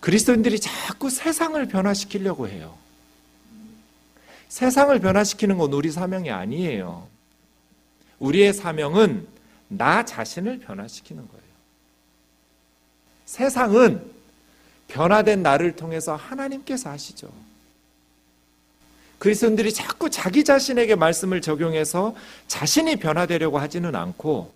그리스도인들이 자꾸 세상을 변화시키려고 해요. 세상을 변화시키는 건 우리 사명이 아니에요. 우리의 사명은 나 자신을 변화시키는 거예요. 세상은 변화된 나를 통해서 하나님께서 하시죠. 그리스도인들이 자꾸 자기 자신에게 말씀을 적용해서 자신이 변화되려고 하지는 않고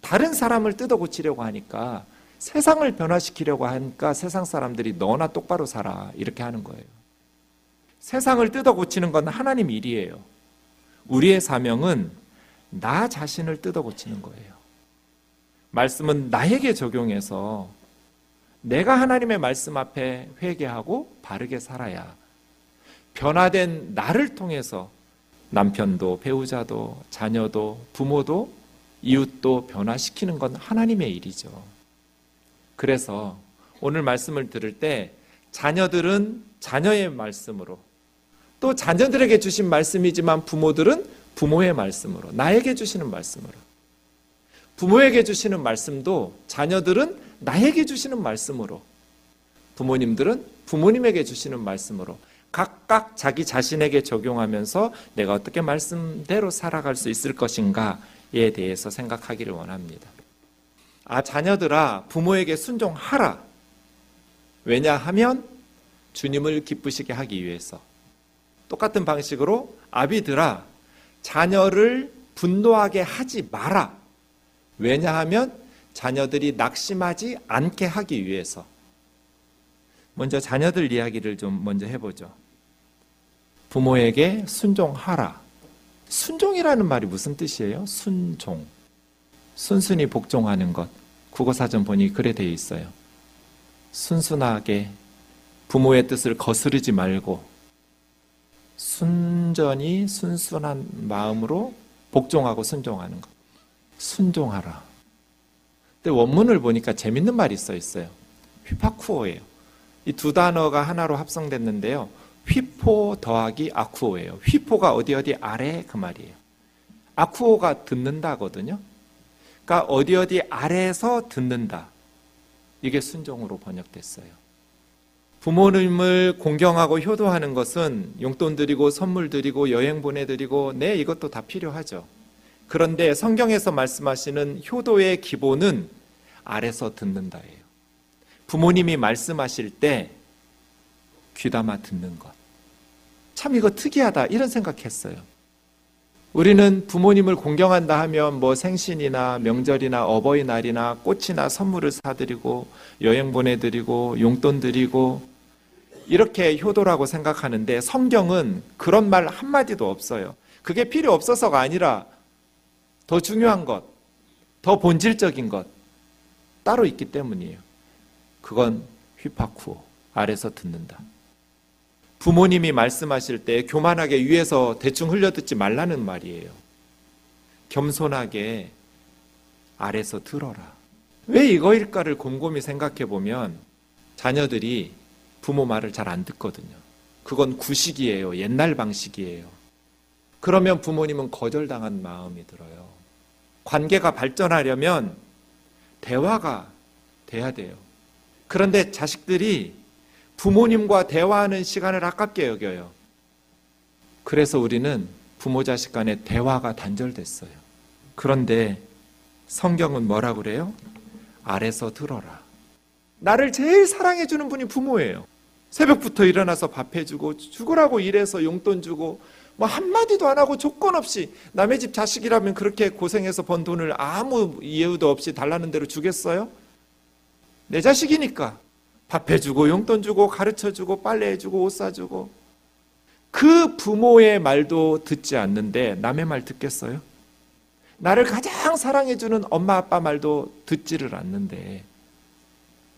다른 사람을 뜯어 고치려고 하니까 세상을 변화시키려고 하니까 세상 사람들이 너나 똑바로 살아 이렇게 하는 거예요. 세상을 뜯어 고치는 건 하나님 일이에요. 우리의 사명은 나 자신을 뜯어 고치는 거예요. 말씀은 나에게 적용해서 내가 하나님의 말씀 앞에 회개하고 바르게 살아야 변화된 나를 통해서 남편도 배우자도 자녀도 부모도 이웃도 변화시키는 건 하나님의 일이죠. 그래서 오늘 말씀을 들을 때 자녀들은 자녀의 말씀으로 또 자녀들에게 주신 말씀이지만 부모들은 부모의 말씀으로 나에게 주시는 말씀으로 부모에게 주시는 말씀도 자녀들은 나에게 주시는 말씀으로 부모님들은 부모님에게 주시는 말씀으로 각각 자기 자신에게 적용하면서 내가 어떻게 말씀대로 살아갈 수 있을 것인가에 대해서 생각하기를 원합니다. 아, 자녀들아, 부모에게 순종하라. 왜냐하면 주님을 기쁘시게 하기 위해서. 똑같은 방식으로 아비들아, 자녀를 분노하게 하지 마라. 왜냐하면 자녀들이 낙심하지 않게 하기 위해서. 먼저 자녀들 이야기를 좀 먼저 해보죠. 부모에게 순종하라. 순종이라는 말이 무슨 뜻이에요? 순종. 순순히 복종하는 것. 국어사전 보니 그래 되어 있어요. 순순하게 부모의 뜻을 거스르지 말고 순전히 순순한 마음으로 복종하고 순종하는 것. 순종하라. 근데 원문을 보니까 재밌는 말이 써 있어요. 휘파쿠오예요. 이 두 단어가 하나로 합성됐는데요. 휘포 더하기 아쿠오예요. 휘포가 어디 어디 아래 그 말이에요. 아쿠오가 듣는다거든요. 그러니까 어디 어디 아래에서 듣는다. 이게 순종으로 번역됐어요. 부모님을 공경하고 효도하는 것은 용돈 드리고 선물 드리고 여행 보내드리고 네 이것도 다 필요하죠. 그런데 성경에서 말씀하시는 효도의 기본은 아래서 듣는다예요. 부모님이 말씀하실 때 귀담아 듣는 것. 참 이거 특이하다 이런 생각했어요. 우리는 부모님을 공경한다 하면 뭐 생신이나 명절이나 어버이날이나 꽃이나 선물을 사드리고 여행 보내드리고 용돈 드리고 이렇게 효도라고 생각하는데 성경은 그런 말 한마디도 없어요. 그게 필요 없어서가 아니라 더 중요한 것, 더 본질적인 것 따로 있기 때문이에요. 그건 휘파쿠 아래서 듣는다. 부모님이 말씀하실 때 교만하게 위에서 대충 흘려듣지 말라는 말이에요. 겸손하게 아래서 들어라. 왜 이거일까를 곰곰이 생각해 보면 자녀들이 부모 말을 잘 안 듣거든요. 그건 구식이에요. 옛날 방식이에요. 그러면 부모님은 거절당한 마음이 들어요. 관계가 발전하려면 대화가 돼야 돼요. 그런데 자식들이 부모님과 대화하는 시간을 아깝게 여겨요. 그래서 우리는 부모 자식 간의 대화가 단절됐어요. 그런데 성경은 뭐라 그래요? 아래서 들어라. 나를 제일 사랑해주는 분이 부모예요. 새벽부터 일어나서 밥 해주고, 죽으라고 일해서 용돈 주고, 뭐 한마디도 안 하고 조건 없이 남의 집 자식이라면 그렇게 고생해서 번 돈을 아무 이유도 없이 달라는 대로 주겠어요? 내 자식이니까. 밥 해 주고, 용돈 주고, 가르쳐 주고, 빨래 해 주고, 옷 사 주고. 그 부모의 말도 듣지 않는데 남의 말 듣겠어요? 나를 가장 사랑해 주는 엄마 아빠 말도 듣지를 않는데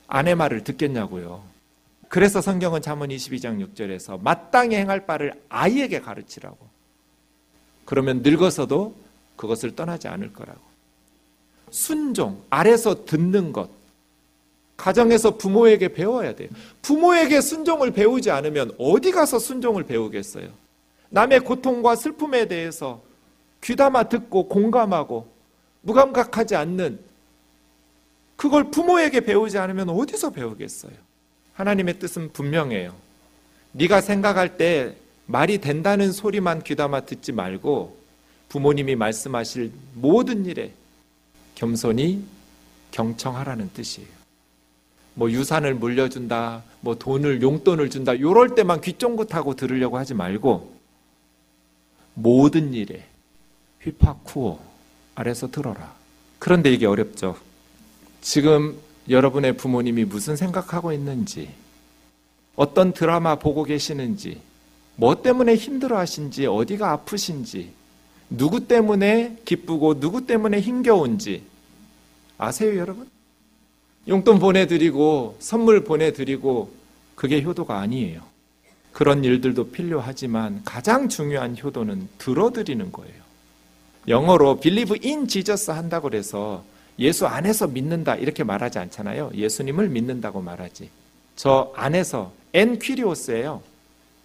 아내 말을 듣겠냐고요. 그래서 성경은 잠언 22장 6절에서 마땅히 행할 바를 아이에게 가르치라고. 그러면 늙어서도 그것을 떠나지 않을 거라고. 순종, 아래서 듣는 것. 가정에서 부모에게 배워야 돼요. 부모에게 순종을 배우지 않으면 어디 가서 순종을 배우겠어요? 남의 고통과 슬픔에 대해서 귀담아 듣고 공감하고 무감각하지 않는 그걸 부모에게 배우지 않으면 어디서 배우겠어요? 하나님의 뜻은 분명해요. 네가 생각할 때 말이 된다는 소리만 귀담아 듣지 말고 부모님이 말씀하실 모든 일에 겸손히 경청하라는 뜻이에요. 뭐 유산을 물려준다, 뭐 돈을 용돈을 준다, 요럴 때만 귀 쫑긋하고 들으려고 하지 말고 모든 일에 휘파쿠오 아래서 들어라. 그런데 이게 어렵죠. 지금 여러분의 부모님이 무슨 생각하고 있는지, 어떤 드라마 보고 계시는지, 뭐 때문에 힘들어 하신지, 어디가 아프신지, 누구 때문에 기쁘고 누구 때문에 힘겨운지 아세요, 여러분? 용돈 보내드리고 선물 보내드리고 그게 효도가 아니에요. 그런 일들도 필요하지만 가장 중요한 효도는 들어드리는 거예요. 영어로 believe in Jesus 한다고 그래서 예수 안에서 믿는다 이렇게 말하지 않잖아요. 예수님을 믿는다고 말하지. 저 안에서 엔퀴리오스예요.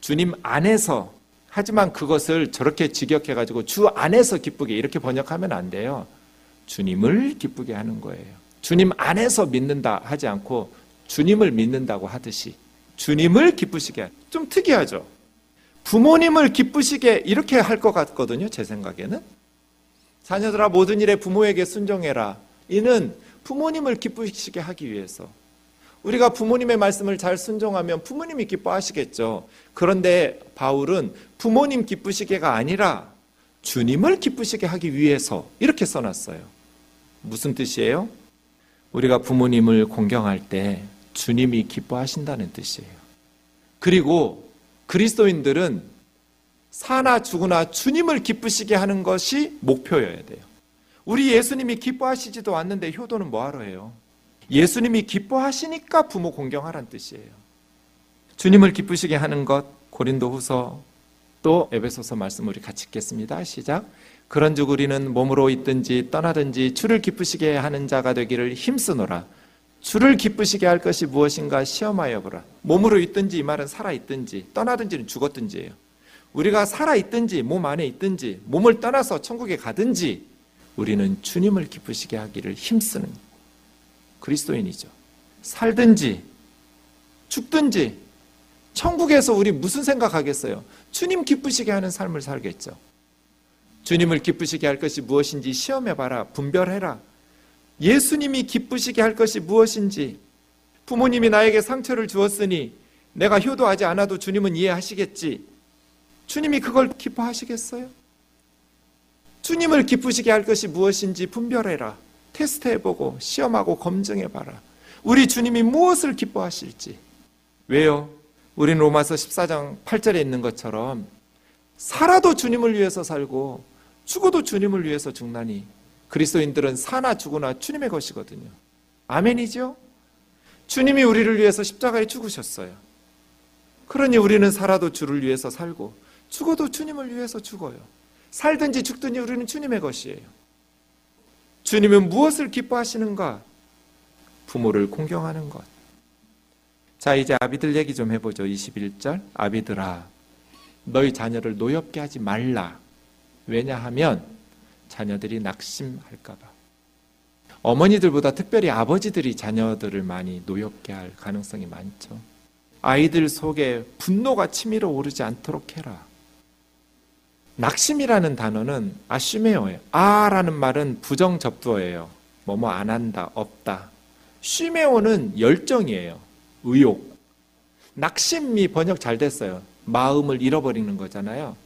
주님 안에서 하지만 그것을 저렇게 직역해 가지고 주 안에서 기쁘게 이렇게 번역하면 안 돼요. 주님을 기쁘게 하는 거예요. 주님 안에서 믿는다 하지 않고 주님을 믿는다고 하듯이 주님을 기쁘시게 하- 좀 특이하죠. 부모님을 기쁘시게 이렇게 할 것 같거든요. 제 생각에는 자녀들아 모든 일에 부모에게 순종해라. 이는 부모님을 기쁘시게 하기 위해서 우리가 부모님의 말씀을 잘 순종하면 부모님이 기뻐하시겠죠. 그런데 바울은 부모님 기쁘시게가 아니라 주님을 기쁘시게 하기 위해서 이렇게 써놨어요. 무슨 뜻이에요? 우리가 부모님을 공경할 때 주님이 기뻐하신다는 뜻이에요. 그리고 그리스도인들은 사나 죽으나 주님을 기쁘시게 하는 것이 목표여야 돼요. 우리 예수님이 기뻐하시지도 않는데 효도는 뭐하러 해요? 예수님이 기뻐하시니까 부모 공경하란 뜻이에요. 주님을 기쁘시게 하는 것 고린도 후서 또 에베소서 말씀 우리 같이 읽겠습니다. 시작. 그런즉 우리는 몸으로 있든지 떠나든지 주를 기쁘시게 하는 자가 되기를 힘쓰노라. 주를 기쁘시게 할 것이 무엇인가 시험하여 보라. 몸으로 있든지 이 말은 살아 있든지 떠나든지는 죽었든지예요. 우리가 살아 있든지 몸 안에 있든지 몸을 떠나서 천국에 가든지 우리는 주님을 기쁘시게 하기를 힘쓰는 그리스도인이죠. 살든지 죽든지 천국에서 우리 무슨 생각하겠어요? 주님 기쁘시게 하는 삶을 살겠죠. 주님을 기쁘시게 할 것이 무엇인지 시험해 봐라. 분별해라. 예수님이 기쁘시게 할 것이 무엇인지 부모님이 나에게 상처를 주었으니 내가 효도하지 않아도 주님은 이해하시겠지. 주님이 그걸 기뻐하시겠어요? 주님을 기쁘시게 할 것이 무엇인지 분별해라. 테스트해보고 시험하고 검증해봐라. 우리 주님이 무엇을 기뻐하실지. 왜요? 우리는 로마서 14장 8절에 있는 것처럼 살아도 주님을 위해서 살고 죽어도 주님을 위해서 죽나니 그리스도인들은 사나 죽으나 주님의 것이거든요. 아멘이죠? 주님이 우리를 위해서 십자가에 죽으셨어요. 그러니 우리는 살아도 주를 위해서 살고 죽어도 주님을 위해서 죽어요. 살든지 죽든지 우리는 주님의 것이에요. 주님은 무엇을 기뻐하시는가? 부모를 공경하는 것. 자, 이제 아비들 얘기 좀 해보죠. 21절. 아비들아, 너희 자녀를 노엽게 하지 말라. 왜냐하면 자녀들이 낙심할까봐. 어머니들보다 특별히 아버지들이 자녀들을 많이 노엽게 할 가능성이 많죠. 아이들 속에 분노가 치밀어 오르지 않도록 해라. 낙심이라는 단어는 아쉬메오예요. 아라는 말은 부정 접두어예요. 뭐뭐 안 한다, 없다. 쉬메오는 열정이에요. 의욕. 낙심이 번역 잘 됐어요. 마음을 잃어버리는 거잖아요.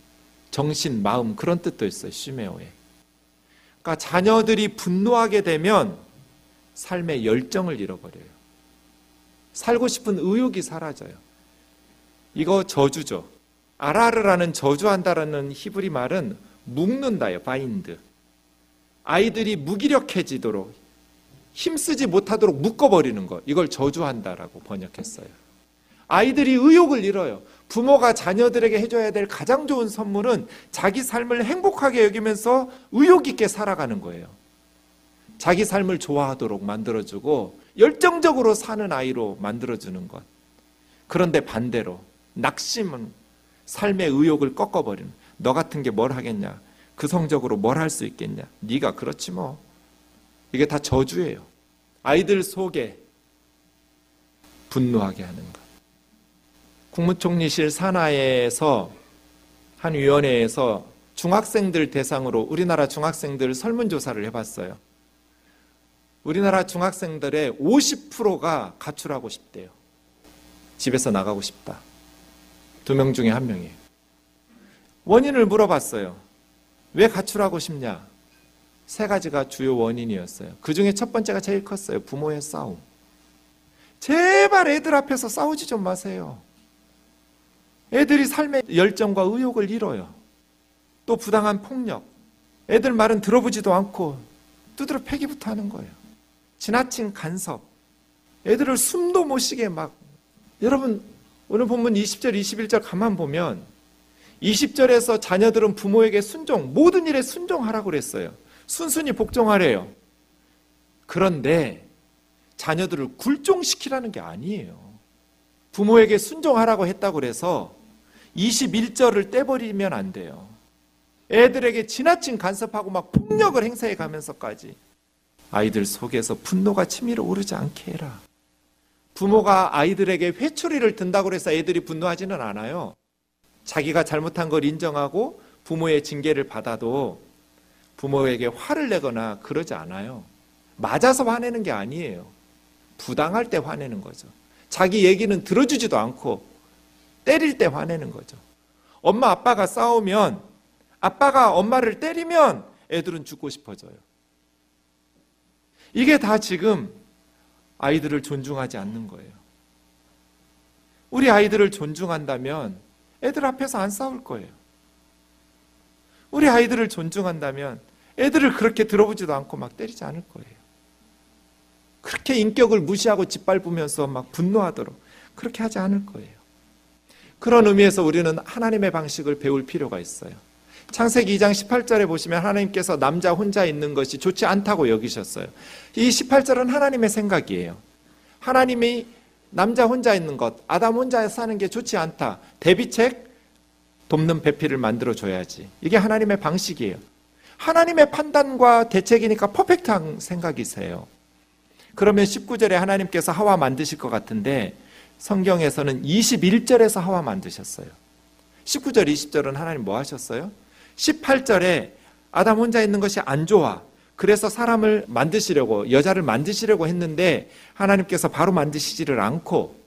정신, 마음 그런 뜻도 있어요. 쉬메오에. 그러니까 자녀들이 분노하게 되면 삶의 열정을 잃어버려요. 살고 싶은 의욕이 사라져요. 이거 저주죠. 아라르라는 저주한다라는 히브리 말은 묶는다요. 바인드. 아이들이 무기력해지도록 힘쓰지 못하도록 묶어버리는 것. 이걸 저주한다라고 번역했어요. 아이들이 의욕을 잃어요. 부모가 자녀들에게 해줘야 될 가장 좋은 선물은 자기 삶을 행복하게 여기면서 의욕 있게 살아가는 거예요. 자기 삶을 좋아하도록 만들어주고 열정적으로 사는 아이로 만들어주는 것. 그런데 반대로 낙심은 삶의 의욕을 꺾어버리는 너 같은 게 뭘 하겠냐? 그 성적으로 뭘 할 수 있겠냐? 네가 그렇지 뭐. 이게 다 저주예요. 아이들 속에 분노하게 하는 것. 국무총리실 산하에서 한 위원회에서 중학생들 대상으로 우리나라 중학생들 설문조사를 해봤어요. 우리나라 중학생들의 50%가 가출하고 싶대요. 집에서 나가고 싶다. 두 명 중에 한 명이에요. 원인을 물어봤어요. 왜 가출하고 싶냐? 세 가지가 주요 원인이었어요. 그 중에 첫 번째가 제일 컸어요. 부모의 싸움. 제발 애들 앞에서 싸우지 좀 마세요. 애들이 삶의 열정과 의욕을 잃어요. 또 부당한 폭력. 애들 말은 들어보지도 않고 두드러 패기부터 하는 거예요. 지나친 간섭. 애들을 숨도 못 쉬게 막. 여러분, 오늘 본문 20절, 21절 가만 보면 20절에서 자녀들은 부모에게 순종, 모든 일에 순종하라고 그랬어요. 순순히 복종하래요. 그런데 자녀들을 굴종시키라는 게 아니에요. 부모에게 순종하라고 했다고 그래서 21절을 떼버리면 안 돼요. 애들에게 지나친 간섭하고 막 폭력을 행사해 가면서까지 아이들 속에서 분노가 치밀어 오르지 않게 해라. 부모가 아이들에게 회초리를 든다고 해서 애들이 분노하지는 않아요. 자기가 잘못한 걸 인정하고 부모의 징계를 받아도 부모에게 화를 내거나 그러지 않아요. 맞아서 화내는 게 아니에요. 부당할 때 화내는 거죠. 자기 얘기는 들어주지도 않고 때릴 때 화내는 거죠. 엄마 아빠가 싸우면 아빠가 엄마를 때리면 애들은 죽고 싶어져요. 이게 다 지금 아이들을 존중하지 않는 거예요. 우리 아이들을 존중한다면 애들 앞에서 안 싸울 거예요. 우리 아이들을 존중한다면 애들을 그렇게 들어보지도 않고 막 때리지 않을 거예요. 그렇게 인격을 무시하고 짓밟으면서 막 분노하도록 그렇게 하지 않을 거예요. 그런 의미에서 우리는 하나님의 방식을 배울 필요가 있어요. 창세기 2장 18절에 보시면 하나님께서 남자 혼자 있는 것이 좋지 않다고 여기셨어요. 이 18절은 하나님의 생각이에요. 하나님이 남자 혼자 있는 것, 아담 혼자 사는 게 좋지 않다. 대비책 돕는 배필을 만들어 줘야지. 이게 하나님의 방식이에요. 하나님의 판단과 대책이니까 퍼펙트한 생각이세요. 그러면 19절에 하나님께서 하와 만드실 것 같은데 성경에서는 21절에서 하와 만드셨어요. 19절, 20절은 하나님 뭐 하셨어요? 18절에 아담 혼자 있는 것이 안 좋아. 그래서 사람을 만드시려고, 여자를 만드시려고 했는데 하나님께서 바로 만드시지를 않고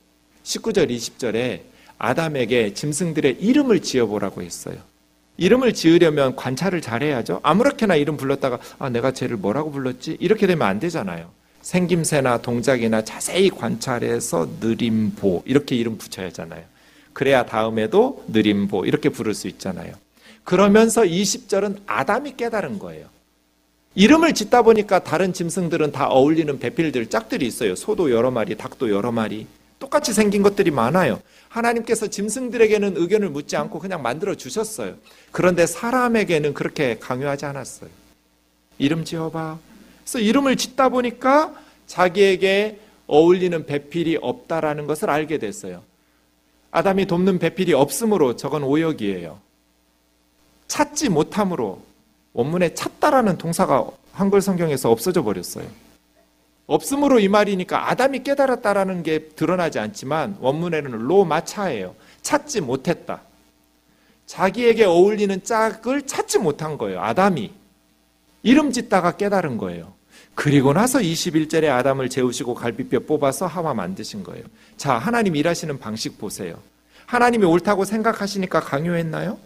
19절, 20절에 아담에게 짐승들의 이름을 지어보라고 했어요. 이름을 지으려면 관찰을 잘해야죠. 아무렇게나 이름 불렀다가 아, 내가 쟤를 뭐라고 불렀지? 이렇게 되면 안 되잖아요. 생김새나 동작이나 자세히 관찰해서 느림보 이렇게 이름 붙여야 하잖아요. 그래야 다음에도 느림보 이렇게 부를 수 있잖아요. 그러면서 20절은 아담이 깨달은 거예요. 이름을 짓다 보니까 다른 짐승들은 다 어울리는 배필들 짝들이 있어요. 소도 여러 마리, 닭도 여러 마리. 똑같이 생긴 것들이 많아요. 하나님께서 짐승들에게는 의견을 묻지 않고 그냥 만들어 주셨어요. 그런데 사람에게는 그렇게 강요하지 않았어요. 이름 지어봐. 그래서 이름을 짓다 보니까 자기에게 어울리는 배필이 없다라는 것을 알게 됐어요. 아담이 돕는 배필이 없으므로 저건 오역이에요. 찾지 못함으로 원문에 찾다라는 동사가 한글 성경에서 없어져 버렸어요. 없음으로 이 말이니까 아담이 깨달았다라는 게 드러나지 않지만 원문에는 로마차예요. 찾지 못했다. 자기에게 어울리는 짝을 찾지 못한 거예요. 아담이. 이름 짓다가 깨달은 거예요. 그리고 나서 21절에 아담을 재우시고 갈비뼈 뽑아서 하와 만드신 거예요. 자, 하나님 일하시는 방식 보세요. 하나님이 옳다고 생각하시니까 강요했나요?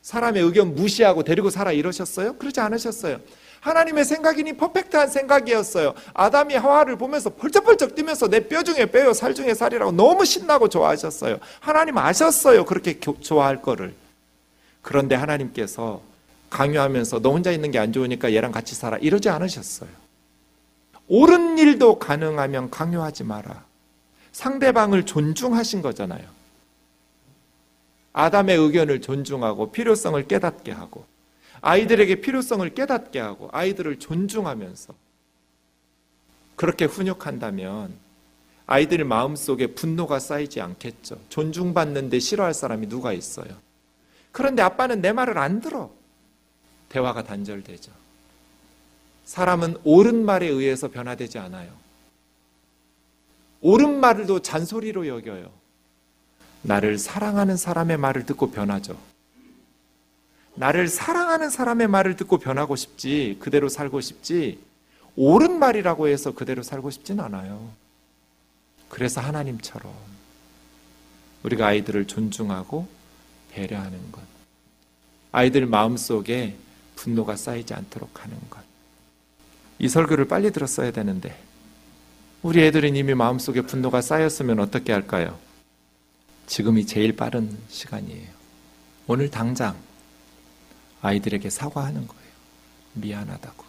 사람의 의견 무시하고 데리고 살아 이러셨어요? 그러지 않으셨어요. 하나님의 생각이니 퍼펙트한 생각이었어요. 아담이 하와를 보면서 펄쩍펄쩍 뛰면서 내 뼈 중에 뼈요, 살 중에 살이라고 너무 신나고 좋아하셨어요. 하나님 아셨어요. 그렇게 좋아할 거를. 그런데 하나님께서 강요하면서 너 혼자 있는 게 안 좋으니까 얘랑 같이 살아. 이러지 않으셨어요. 옳은 일도 가능하면 강요하지 마라. 상대방을 존중하신 거잖아요. 아담의 의견을 존중하고 필요성을 깨닫게 하고 아이들에게 필요성을 깨닫게 하고 아이들을 존중하면서 그렇게 훈육한다면 아이들 마음속에 분노가 쌓이지 않겠죠. 존중받는데 싫어할 사람이 누가 있어요. 그런데 아빠는 내 말을 안 들어. 대화가 단절되죠. 사람은 옳은 말에 의해서 변화되지 않아요. 옳은 말도 잔소리로 여겨요. 나를 사랑하는 사람의 말을 듣고 변하죠. 나를 사랑하는 사람의 말을 듣고 변하고 싶지, 그대로 살고 싶지, 옳은 말이라고 해서 그대로 살고 싶진 않아요. 그래서 하나님처럼 우리가 아이들을 존중하고 배려하는 것. 아이들 마음속에 분노가 쌓이지 않도록 하는 것. 이 설교를 빨리 들었어야 되는데, 우리 애들은 이미 마음속에 분노가 쌓였으면 어떻게 할까요? 지금이 제일 빠른 시간이에요. 오늘 당장 아이들에게 사과하는 거예요. 미안하다고.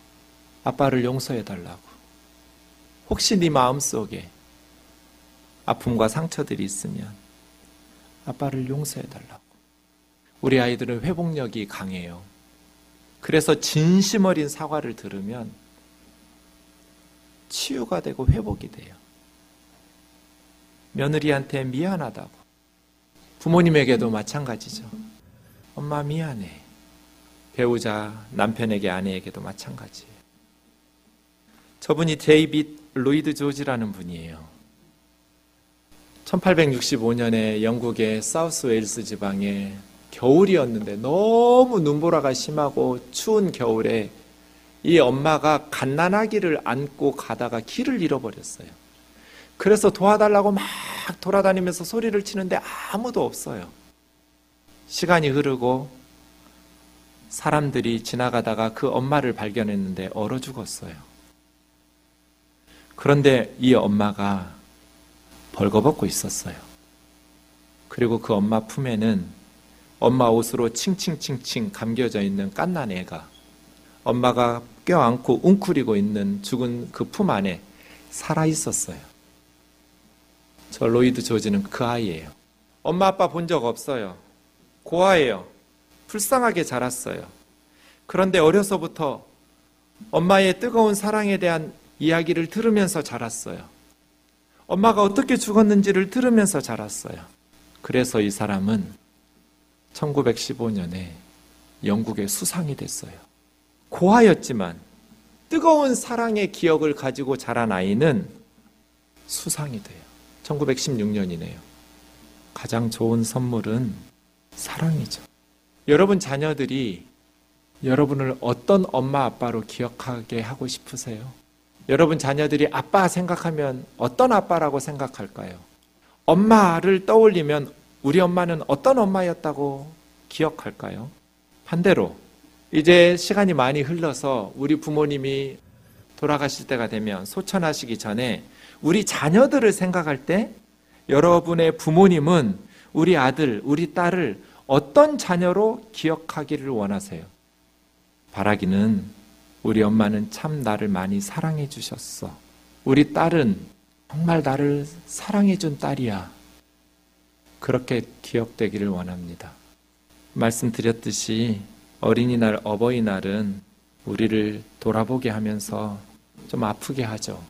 아빠를 용서해 달라고. 혹시 네 마음속에 아픔과 상처들이 있으면 아빠를 용서해 달라고. 우리 아이들은 회복력이 강해요. 그래서 진심 어린 사과를 들으면 치유가 되고 회복이 돼요. 며느리한테 미안하다고. 부모님에게도 마찬가지죠. 엄마 미안해. 배우자, 남편에게, 아내에게도 마찬가지예요. 저분이 데이빗 로이드 조지라는 분이에요. 1865년에 영국의 사우스 웨일스 지방에 겨울이었는데 너무 눈보라가 심하고 추운 겨울에 이 엄마가 갓난아기를 안고 가다가 길을 잃어버렸어요. 그래서 도와달라고 막 돌아다니면서 소리를 치는데 아무도 없어요. 시간이 흐르고 사람들이 지나가다가 그 엄마를 발견했는데 얼어 죽었어요. 그런데 이 엄마가 벌거벗고 있었어요. 그리고 그 엄마 품에는 엄마 옷으로 칭칭칭칭 감겨져 있는 깐난 애가 엄마가 껴안고 웅크리고 있는 죽은 그 품 안에 살아 있었어요. 저 로이드 조지는 그 아이예요. 엄마 아빠 본 적 없어요. 고아예요. 불쌍하게 자랐어요. 그런데 어려서부터 엄마의 뜨거운 사랑에 대한 이야기를 들으면서 자랐어요. 엄마가 어떻게 죽었는지를 들으면서 자랐어요. 그래서 이 사람은 1915년에 영국의 수상이 됐어요. 고아였지만 뜨거운 사랑의 기억을 가지고 자란 아이는 수상이 돼요. 1916년이네요. 가장 좋은 선물은 사랑이죠. 여러분 자녀들이 여러분을 어떤 엄마 아빠로 기억하게 하고 싶으세요? 여러분 자녀들이 아빠 생각하면 어떤 아빠라고 생각할까요? 엄마를 떠올리면 우리 엄마는 어떤 엄마였다고 기억할까요? 반대로 이제 시간이 많이 흘러서 우리 부모님이 돌아가실 때가 되면 소천하시기 전에 우리 자녀들을 생각할 때 여러분의 부모님은 우리 아들, 우리 딸을 어떤 자녀로 기억하기를 원하세요? 바라기는 우리 엄마는 참 나를 많이 사랑해 주셨어. 우리 딸은 정말 나를 사랑해 준 딸이야. 그렇게 기억되기를 원합니다. 말씀드렸듯이 어린이날, 어버이날은 우리를 돌아보게 하면서 좀 아프게 하죠.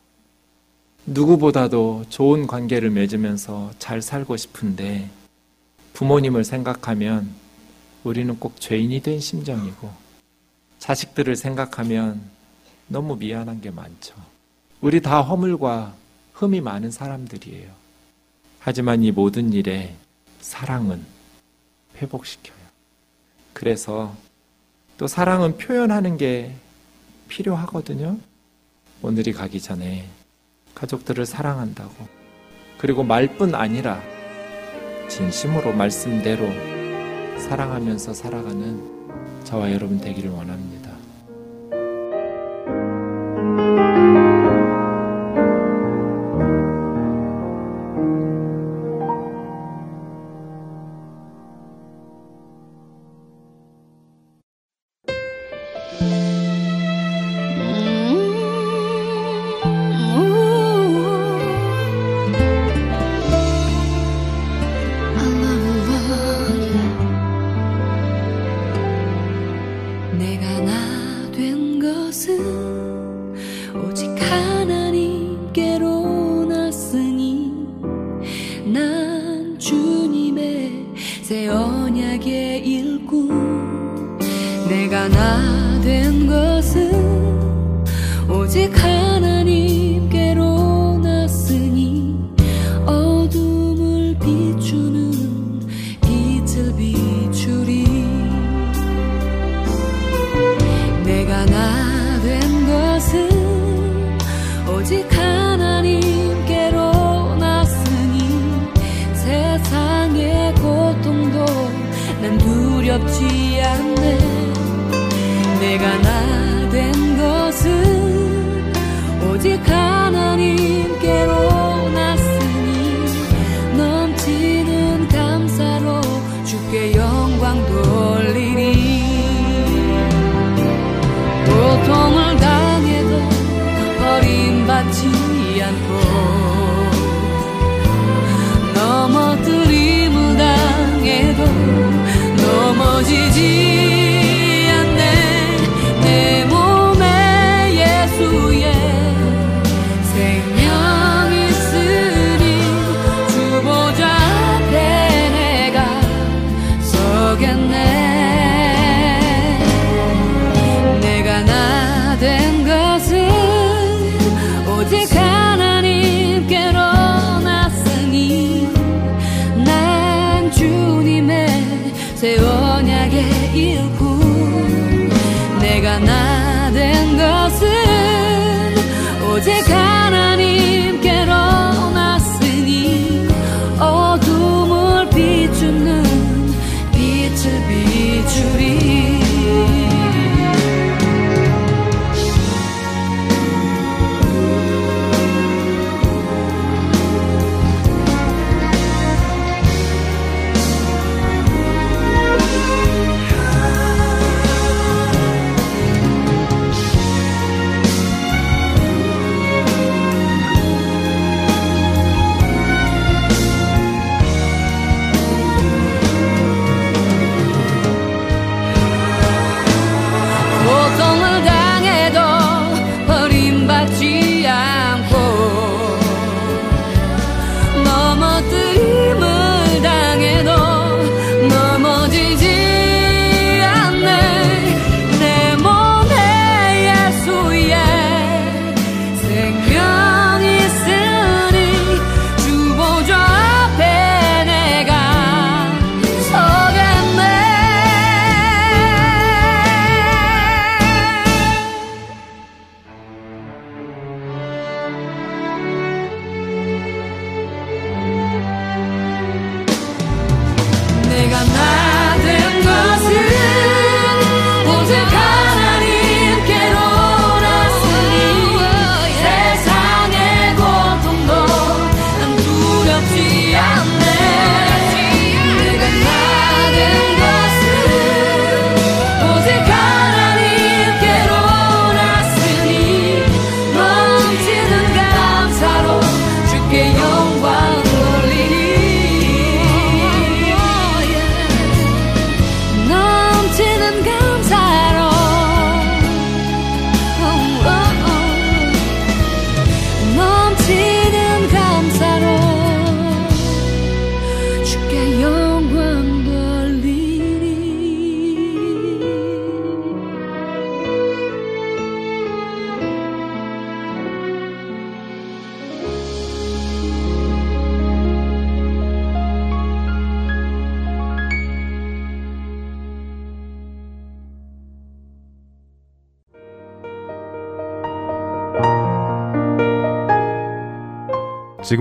누구보다도 좋은 관계를 맺으면서 잘 살고 싶은데 부모님을 생각하면 우리는 꼭 죄인이 된 심정이고 자식들을 생각하면 너무 미안한 게 많죠. 우리 다 허물과 흠이 많은 사람들이에요. 하지만 이 모든 일에 사랑은 회복시켜요. 그래서 또 사랑은 표현하는 게 필요하거든요. 오늘이 가기 전에 가족들을 사랑한다고. 그리고 말뿐 아니라 진심으로 말씀대로 사랑하면서 살아가는 저와 여러분 되기를 원합니다. 넘어